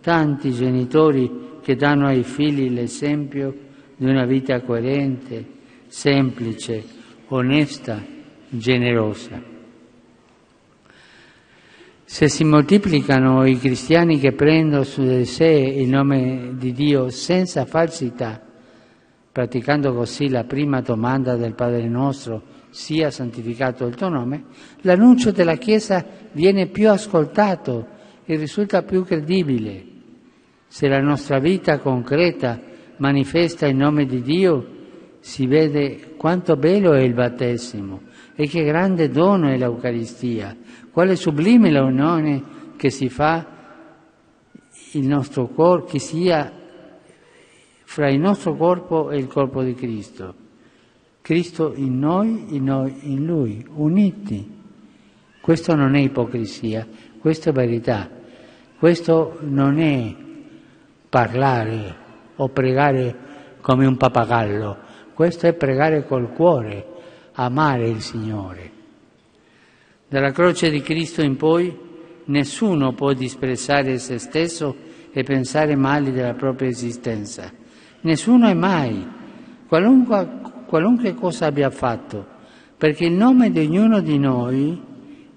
tanti genitori che danno ai figli l'esempio di una vita coerente, semplice, onesta, generosa. Se si moltiplicano i cristiani che prendono su di sé il nome di Dio senza falsità, praticando così la prima domanda del Padre nostro, sia santificato il tuo nome, l'annuncio della Chiesa viene più ascoltato e risulta più credibile. Se la nostra vita concreta manifesta il nome di Dio, si vede quanto bello è il battesimo e che grande dono è l'Eucaristia, quale sublime la unione che si fa il nostro corpo, che sia fra il nostro corpo e il corpo di Cristo. Cristo in noi e noi in Lui, uniti. Questo non è ipocrisia, questo è verità. Questo non è parlare o pregare come un pappagallo, questo è pregare col cuore, amare il Signore. Dalla croce di Cristo in poi nessuno può disprezzare se stesso e pensare male della propria esistenza. Nessuno e mai, qualunque, qualunque cosa abbia fatto, perché il nome di ognuno di noi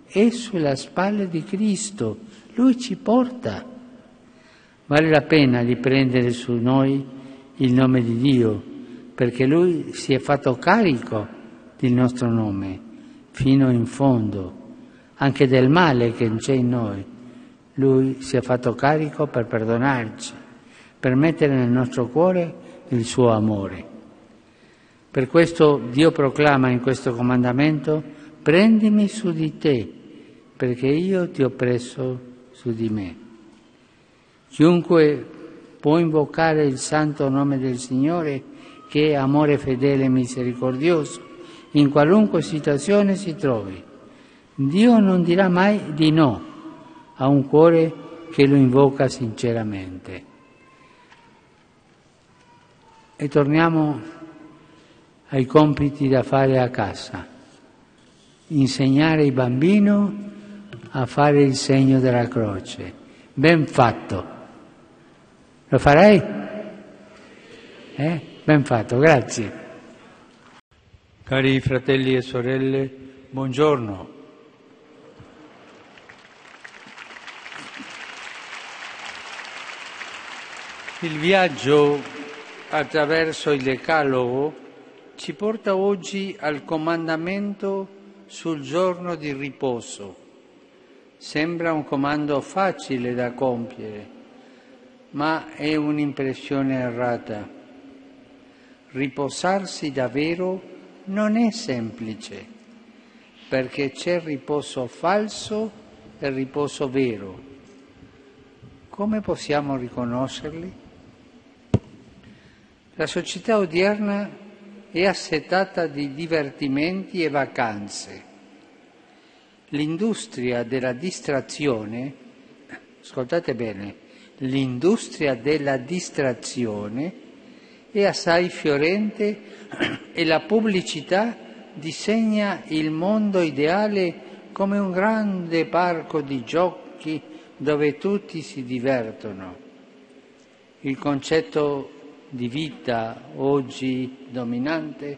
è sulla spalla di Cristo, Lui ci porta. Vale la pena di prendere su noi il nome di Dio perché Lui si è fatto carico del nostro nome fino in fondo, anche del male che c'è in noi. Lui si è fatto carico per perdonarci, per mettere nel nostro cuore il suo amore. Per questo Dio proclama in questo comandamento, prendimi su di te, perché io ti ho preso su di me. Chiunque può invocare il santo nome del Signore che è amore fedele e misericordioso, in qualunque situazione si trovi. Dio non dirà mai di no a un cuore che lo invoca sinceramente. E torniamo ai compiti da fare a casa. Insegnare il bambino a fare il segno della croce. Ben fatto. Lo farei? Eh? Ben fatto, grazie. Cari fratelli e sorelle, buongiorno. Il viaggio attraverso il Decalogo ci porta oggi al comandamento sul giorno di riposo. Sembra un comando facile da compiere, ma è un'impressione errata riposarsi davvero non è semplice, perché c'è riposo falso e riposo vero. Come possiamo riconoscerli? La società odierna è assetata di divertimenti e vacanze. L'industria della distrazione, ascoltate bene, l'industria della distrazione è assai fiorente e la pubblicità disegna il mondo ideale come un grande parco di giochi dove tutti si divertono. Il concetto di vita oggi dominante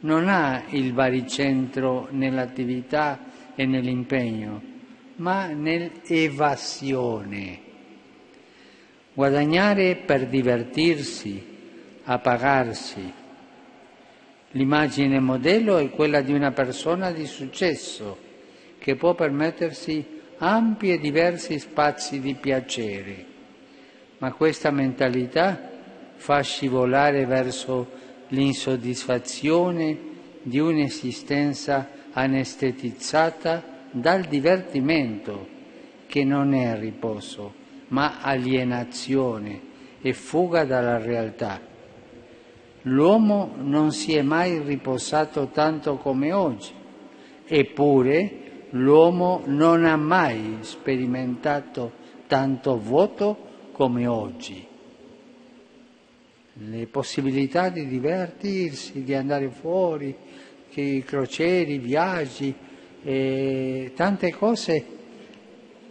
non ha il baricentro nell'attività e nell'impegno, ma nell'evasione. Guadagnare per divertirsi, a pagarsi. L'immagine modello è quella di una persona di successo che può permettersi ampi e diversi spazi di piacere, ma questa mentalità fa scivolare verso l'insoddisfazione di un'esistenza anestetizzata dal divertimento, che non è riposo, ma alienazione e fuga dalla realtà. L'uomo non si è mai riposato tanto come oggi, eppure l'uomo non ha mai sperimentato tanto vuoto come oggi. Le possibilità di divertirsi, di andare fuori, che crocieri, viaggi, e tante cose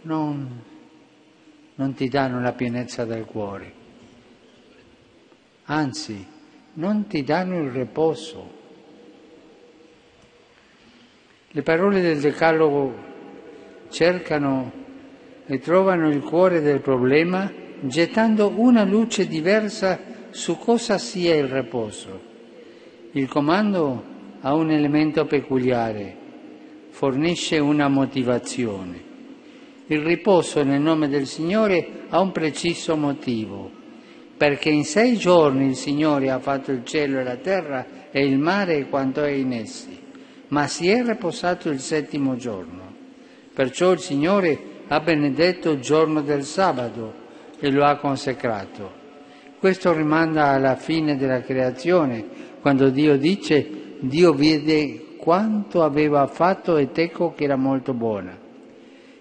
non, non ti danno la pienezza del cuore, anzi non ti danno il riposo. Le parole del Decalogo cercano e trovano il cuore del problema gettando una luce diversa su cosa sia il riposo. Il comando ha un elemento peculiare, fornisce una motivazione. Il riposo nel nome del Signore ha un preciso motivo, perché in sei giorni il Signore ha fatto il cielo e la terra e il mare e quanto è in essi, ma si è riposato il settimo giorno. Perciò il Signore ha benedetto il giorno del sabato e lo ha consecrato. Questo rimanda alla fine della creazione, quando Dio dice Dio vede quanto aveva fatto ed ecco che era molto buona.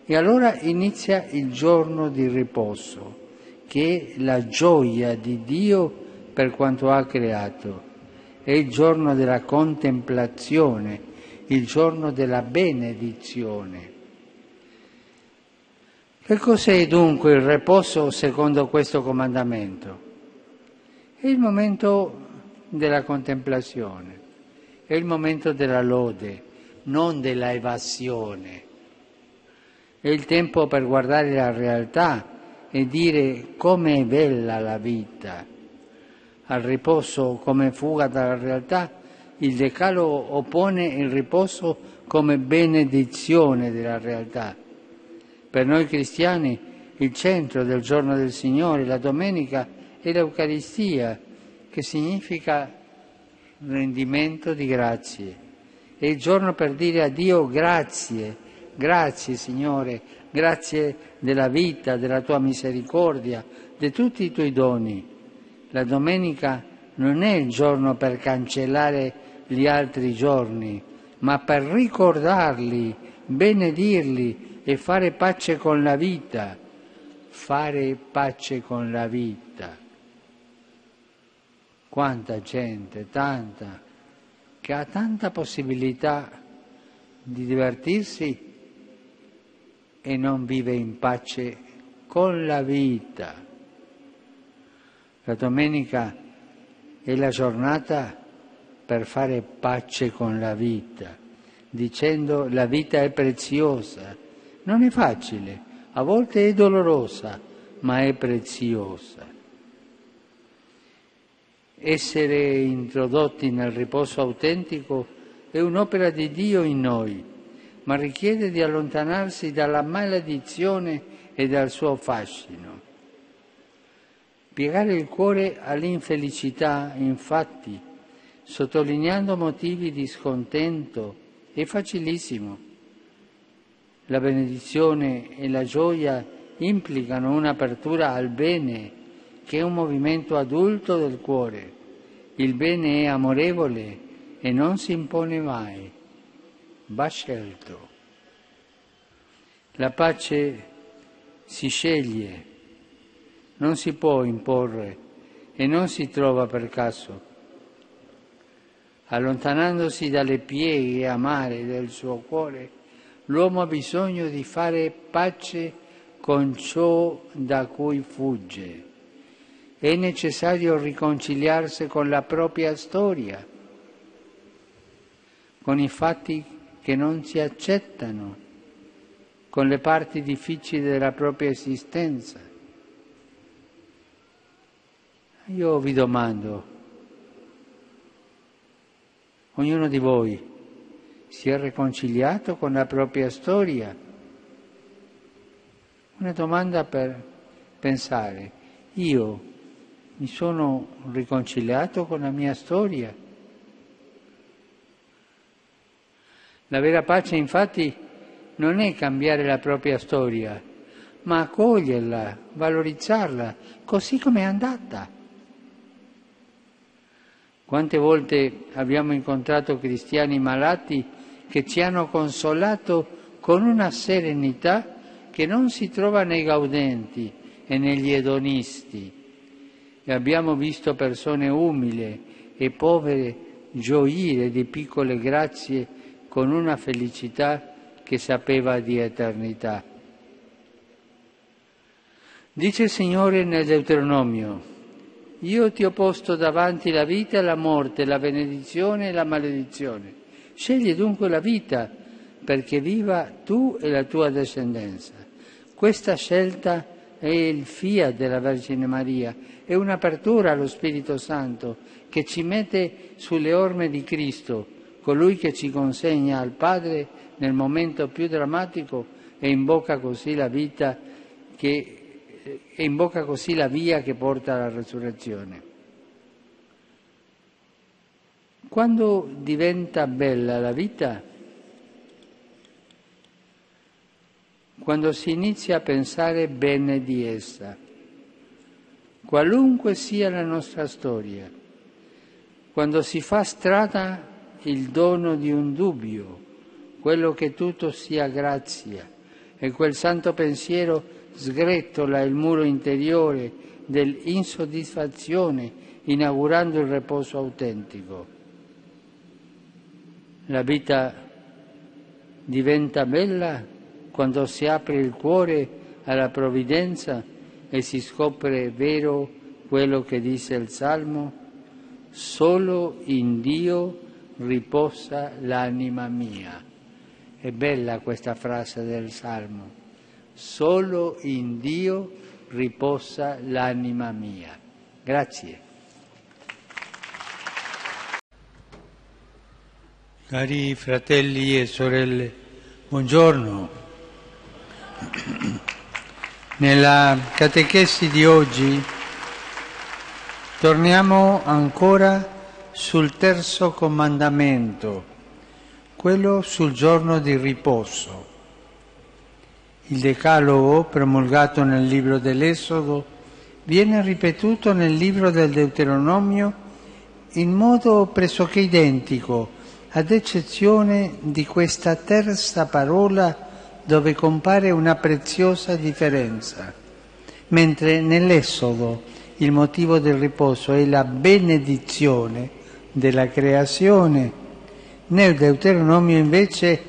E allora inizia il giorno di riposo, che è la gioia di Dio per quanto ha creato. È il giorno della contemplazione, il giorno della benedizione. Che cos'è dunque il riposo secondo questo comandamento? È il momento della contemplazione è il momento della lode, non della evasione. È il tempo per guardare la realtà e dire come è bella la vita. Al riposo come fuga dalla realtà, il decalogo oppone il riposo come benedizione della realtà. Per noi cristiani il centro del giorno del Signore, la domenica, è l'Eucaristia, che significa rendimento di grazie. È il giorno per dire a Dio grazie, grazie Signore, grazie della vita, della tua misericordia, di tutti i tuoi doni. La domenica non è il giorno per cancellare gli altri giorni, ma per ricordarli, benedirli e fare pace con la vita. Fare pace con la vita. Quanta gente, tanta, che ha tanta possibilità di divertirsi e non vive in pace con la vita. La domenica è la giornata per fare pace con la vita, dicendo la vita è preziosa. Non è facile, a volte è dolorosa, ma è preziosa essere introdotti nel riposo autentico è un'opera di Dio in noi, ma richiede di allontanarsi dalla maledizione e dal suo fascino. Piegare il cuore all'infelicità, infatti, sottolineando motivi di scontento, è facilissimo. La benedizione e la gioia implicano un'apertura al bene che è un movimento adulto del cuore. Il bene è amorevole e non si impone mai, va scelto. La pace si sceglie, non si può imporre e non si trova per caso. Allontanandosi dalle pieghe amare del suo cuore, l'uomo ha bisogno di fare pace con ciò da cui fugge è necessario riconciliarsi con la propria storia, con i fatti che non si accettano, con le parti difficili della propria esistenza. Io vi domando, ognuno di voi si è riconciliato con la propria storia? Una domanda per pensare, io mi sono riconciliato con la mia storia. La vera pace infatti non è cambiare la propria storia, ma accoglierla, valorizzarla così come è andata. Quante volte abbiamo incontrato cristiani malati che ci hanno consolato con una serenità che non si trova nei gaudenti e negli edonisti. E abbiamo visto persone umili e povere gioire di piccole grazie con una felicità che sapeva di eternità. Dice il Signore nel Deuteronomio, io ti ho posto davanti la vita e la morte, la benedizione e la maledizione. Scegli dunque la vita perché viva tu e la tua discendenza. Questa scelta è il fiat della Vergine Maria, è un'apertura allo Spirito Santo che ci mette sulle orme di Cristo, colui che ci consegna al Padre nel momento più drammatico e imbocca così la vita che e imbocca così la via che porta alla resurrezione. Quando diventa bella la vita, quando si inizia a pensare bene di essa, qualunque sia la nostra storia, quando si fa strada il dono di un dubbio, quello che tutto sia grazia, e quel santo pensiero sgretola il muro interiore dell'insoddisfazione inaugurando il riposo autentico. La vita diventa bella quando si apre il cuore alla provvidenza e si scopre vero quello che dice il Salmo, solo in Dio riposa l'anima mia. È bella questa frase del Salmo. Solo in Dio riposa l'anima mia. Grazie. Cari fratelli e sorelle, buongiorno. Nella catechesi di oggi torniamo ancora sul terzo comandamento, quello sul giorno di riposo. Il decalogo, promulgato nel libro dell'Esodo, viene ripetuto nel libro del Deuteronomio in modo pressoché identico, ad eccezione di questa terza parola dove compare una preziosa differenza. Mentre nell'Esodo il motivo del riposo è la benedizione della creazione, nel Deuteronomio invece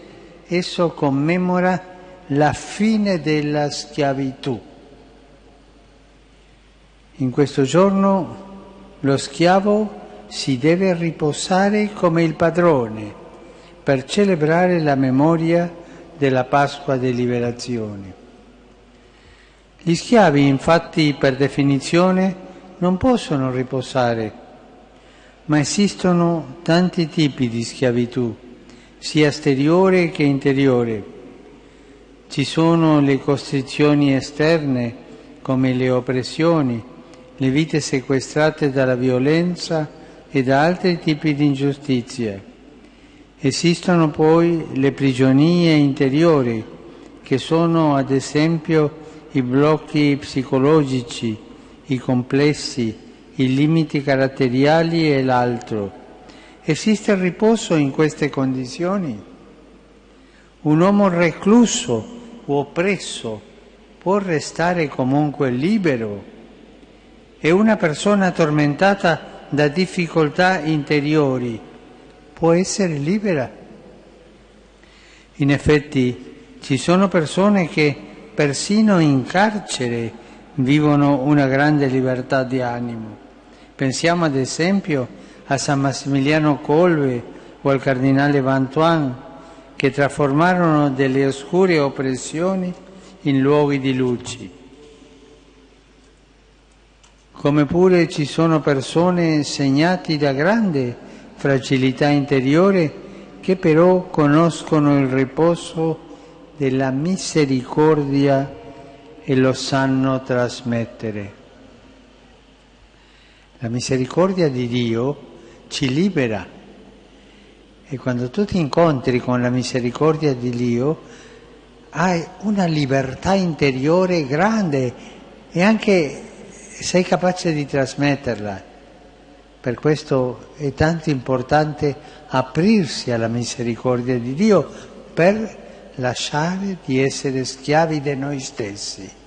esso commemora la fine della schiavitù. In questo giorno lo schiavo si deve riposare come il padrone per celebrare la memoria della Pasqua di liberazione. Gli schiavi infatti per definizione non possono riposare, ma esistono tanti tipi di schiavitù, sia esteriore che interiore ci sono le costrizioni esterne come le oppressioni, le vite sequestrate dalla violenza e da altri tipi di ingiustizie. Esistono poi le prigionie interiori, che sono ad esempio i blocchi psicologici, i complessi, i limiti caratteriali e l'altro. Esiste riposo in queste condizioni? Un uomo recluso o oppresso può restare comunque libero e una persona tormentata da difficoltà interiori può essere libera. In effetti ci sono persone che persino in carcere vivono una grande libertà di animo. Pensiamo ad esempio a San Massimiliano Colve o al cardinale Vantuan che trasformarono delle oscure oppressioni in luoghi di luci. Come pure ci sono persone segnate da grande fragilità interiore che però conoscono il riposo della misericordia e lo sanno trasmettere. La misericordia di Dio ci libera e quando tu ti incontri con la misericordia di Dio hai una libertà interiore grande e anche sei capace di trasmetterla. Per questo è tanto importante aprirsi alla misericordia di Dio per lasciare di essere schiavi di noi stessi.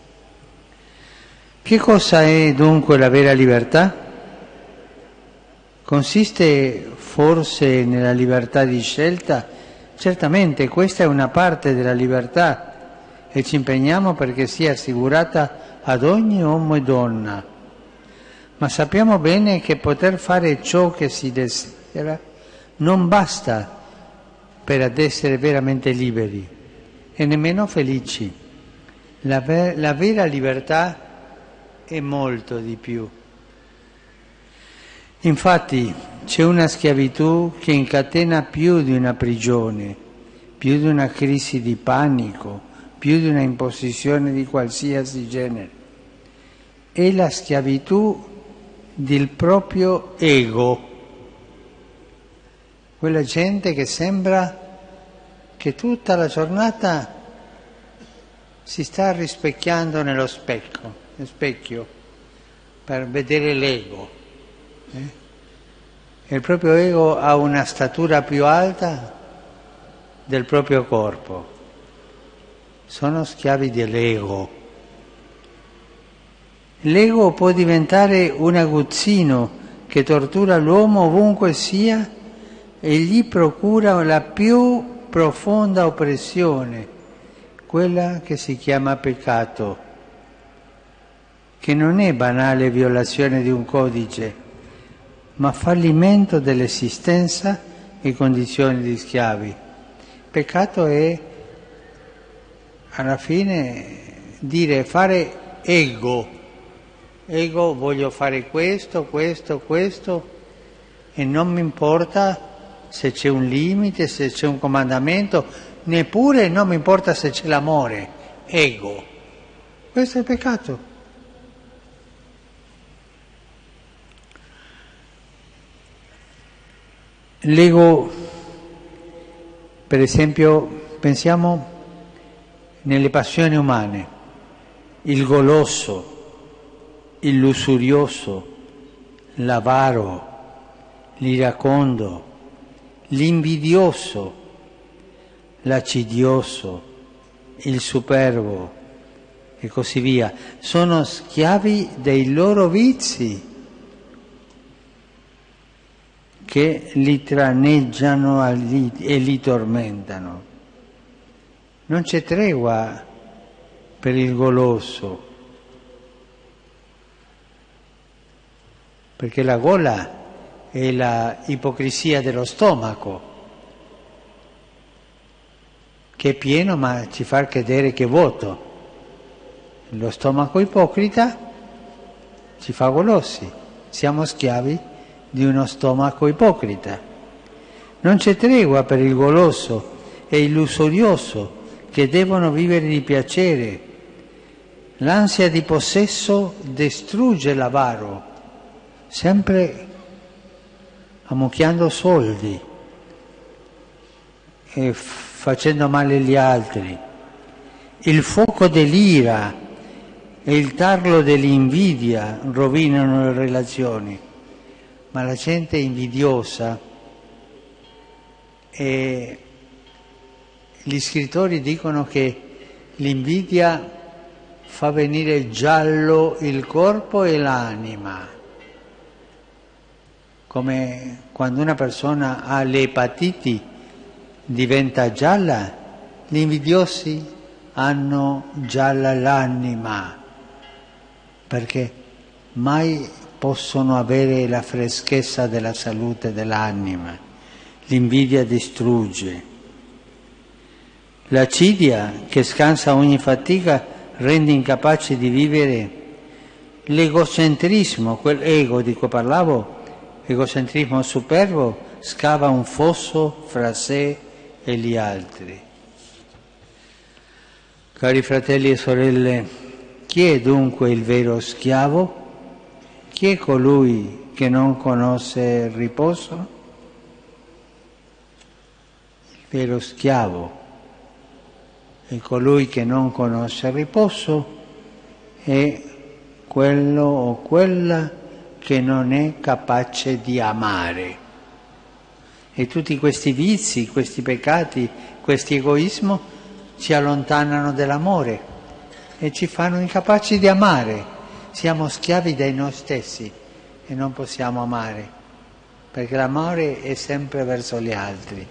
Che cosa è dunque la vera libertà? Consiste forse nella libertà di scelta? Certamente questa è una parte della libertà e ci impegniamo perché sia assicurata ad ogni uomo e donna ma sappiamo bene che poter fare ciò che si desidera non basta per essere veramente liberi e nemmeno felici. La, ver- la vera libertà è molto di più. Infatti c'è una schiavitù che incatena più di una prigione, più di una crisi di panico, più di una imposizione di qualsiasi genere. È la schiavitù del proprio ego, quella gente che sembra che tutta la giornata si sta rispecchiando nello specchio, specchio per vedere l'ego. Eh? Il proprio ego ha una statura più alta del proprio corpo. Sono schiavi dell'ego. L'ego può diventare un aguzzino che tortura l'uomo ovunque sia e gli procura la più profonda oppressione, quella che si chiama peccato, che non è banale violazione di un codice, ma fallimento dell'esistenza e condizioni di schiavi. Peccato è alla fine dire fare ego ego voglio fare questo, questo, questo e non mi importa se c'è un limite, se c'è un comandamento, neppure non mi importa se c'è l'amore, ego. Questo è peccato. L'ego, per esempio, pensiamo nelle passioni umane, il goloso, il lussurioso, l'avaro, l'iracondo, l'invidioso, l'accidioso, il superbo e così via. Sono schiavi dei loro vizi che li traneggiano e li tormentano. Non c'è tregua per il goloso perché la gola è la ipocrisia dello stomaco, che è pieno ma ci fa credere che è vuoto. Lo stomaco ipocrita ci fa golosi, siamo schiavi di uno stomaco ipocrita. Non c'è tregua per il goloso e il lussurioso che devono vivere di piacere. L'ansia di possesso distrugge l'avaro sempre ammucchiando soldi e facendo male agli altri. Il fuoco dell'ira e il tarlo dell'invidia rovinano le relazioni, ma la gente è invidiosa e gli scrittori dicono che l'invidia fa venire giallo il corpo e l'anima. Come quando una persona ha le epatiti diventa gialla, gli invidiosi hanno gialla l'anima, perché mai possono avere la freschezza della salute dell'anima. L'invidia distrugge. L'acidia che scansa ogni fatica rende incapaci di vivere. L'egocentrismo, quell'ego di cui parlavo, egocentrismo superbo scava un fosso fra sé e gli altri. Cari fratelli e sorelle, chi è dunque il vero schiavo? Chi è colui che non conosce il riposo? Il vero schiavo è colui che non conosce il riposo è quello o quella che non è capace di amare. E tutti questi vizi, questi peccati, questo egoismo ci allontanano dell'amore e ci fanno incapaci di amare. Siamo schiavi dei noi stessi e non possiamo amare, perché l'amore è sempre verso gli altri.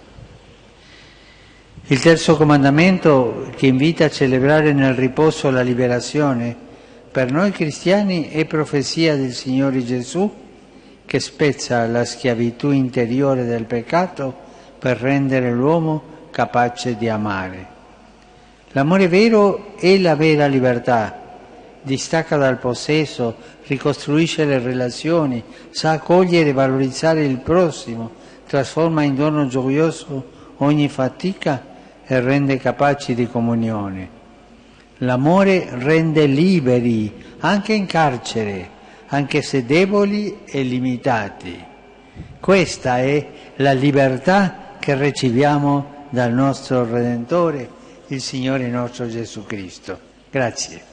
Il terzo comandamento che invita a celebrare nel riposo la liberazione, per noi cristiani è profezia del Signore Gesù che spezza la schiavitù interiore del peccato per rendere l'uomo capace di amare. L'amore vero è la vera libertà, distacca dal possesso, ricostruisce le relazioni, sa accogliere e valorizzare il prossimo, trasforma in dono gioioso ogni fatica e rende capaci di comunione. L'amore rende liberi anche in carcere, anche se deboli e limitati. Questa è la libertà che riceviamo dal nostro Redentore il Signore nostro Gesù Cristo. Grazie.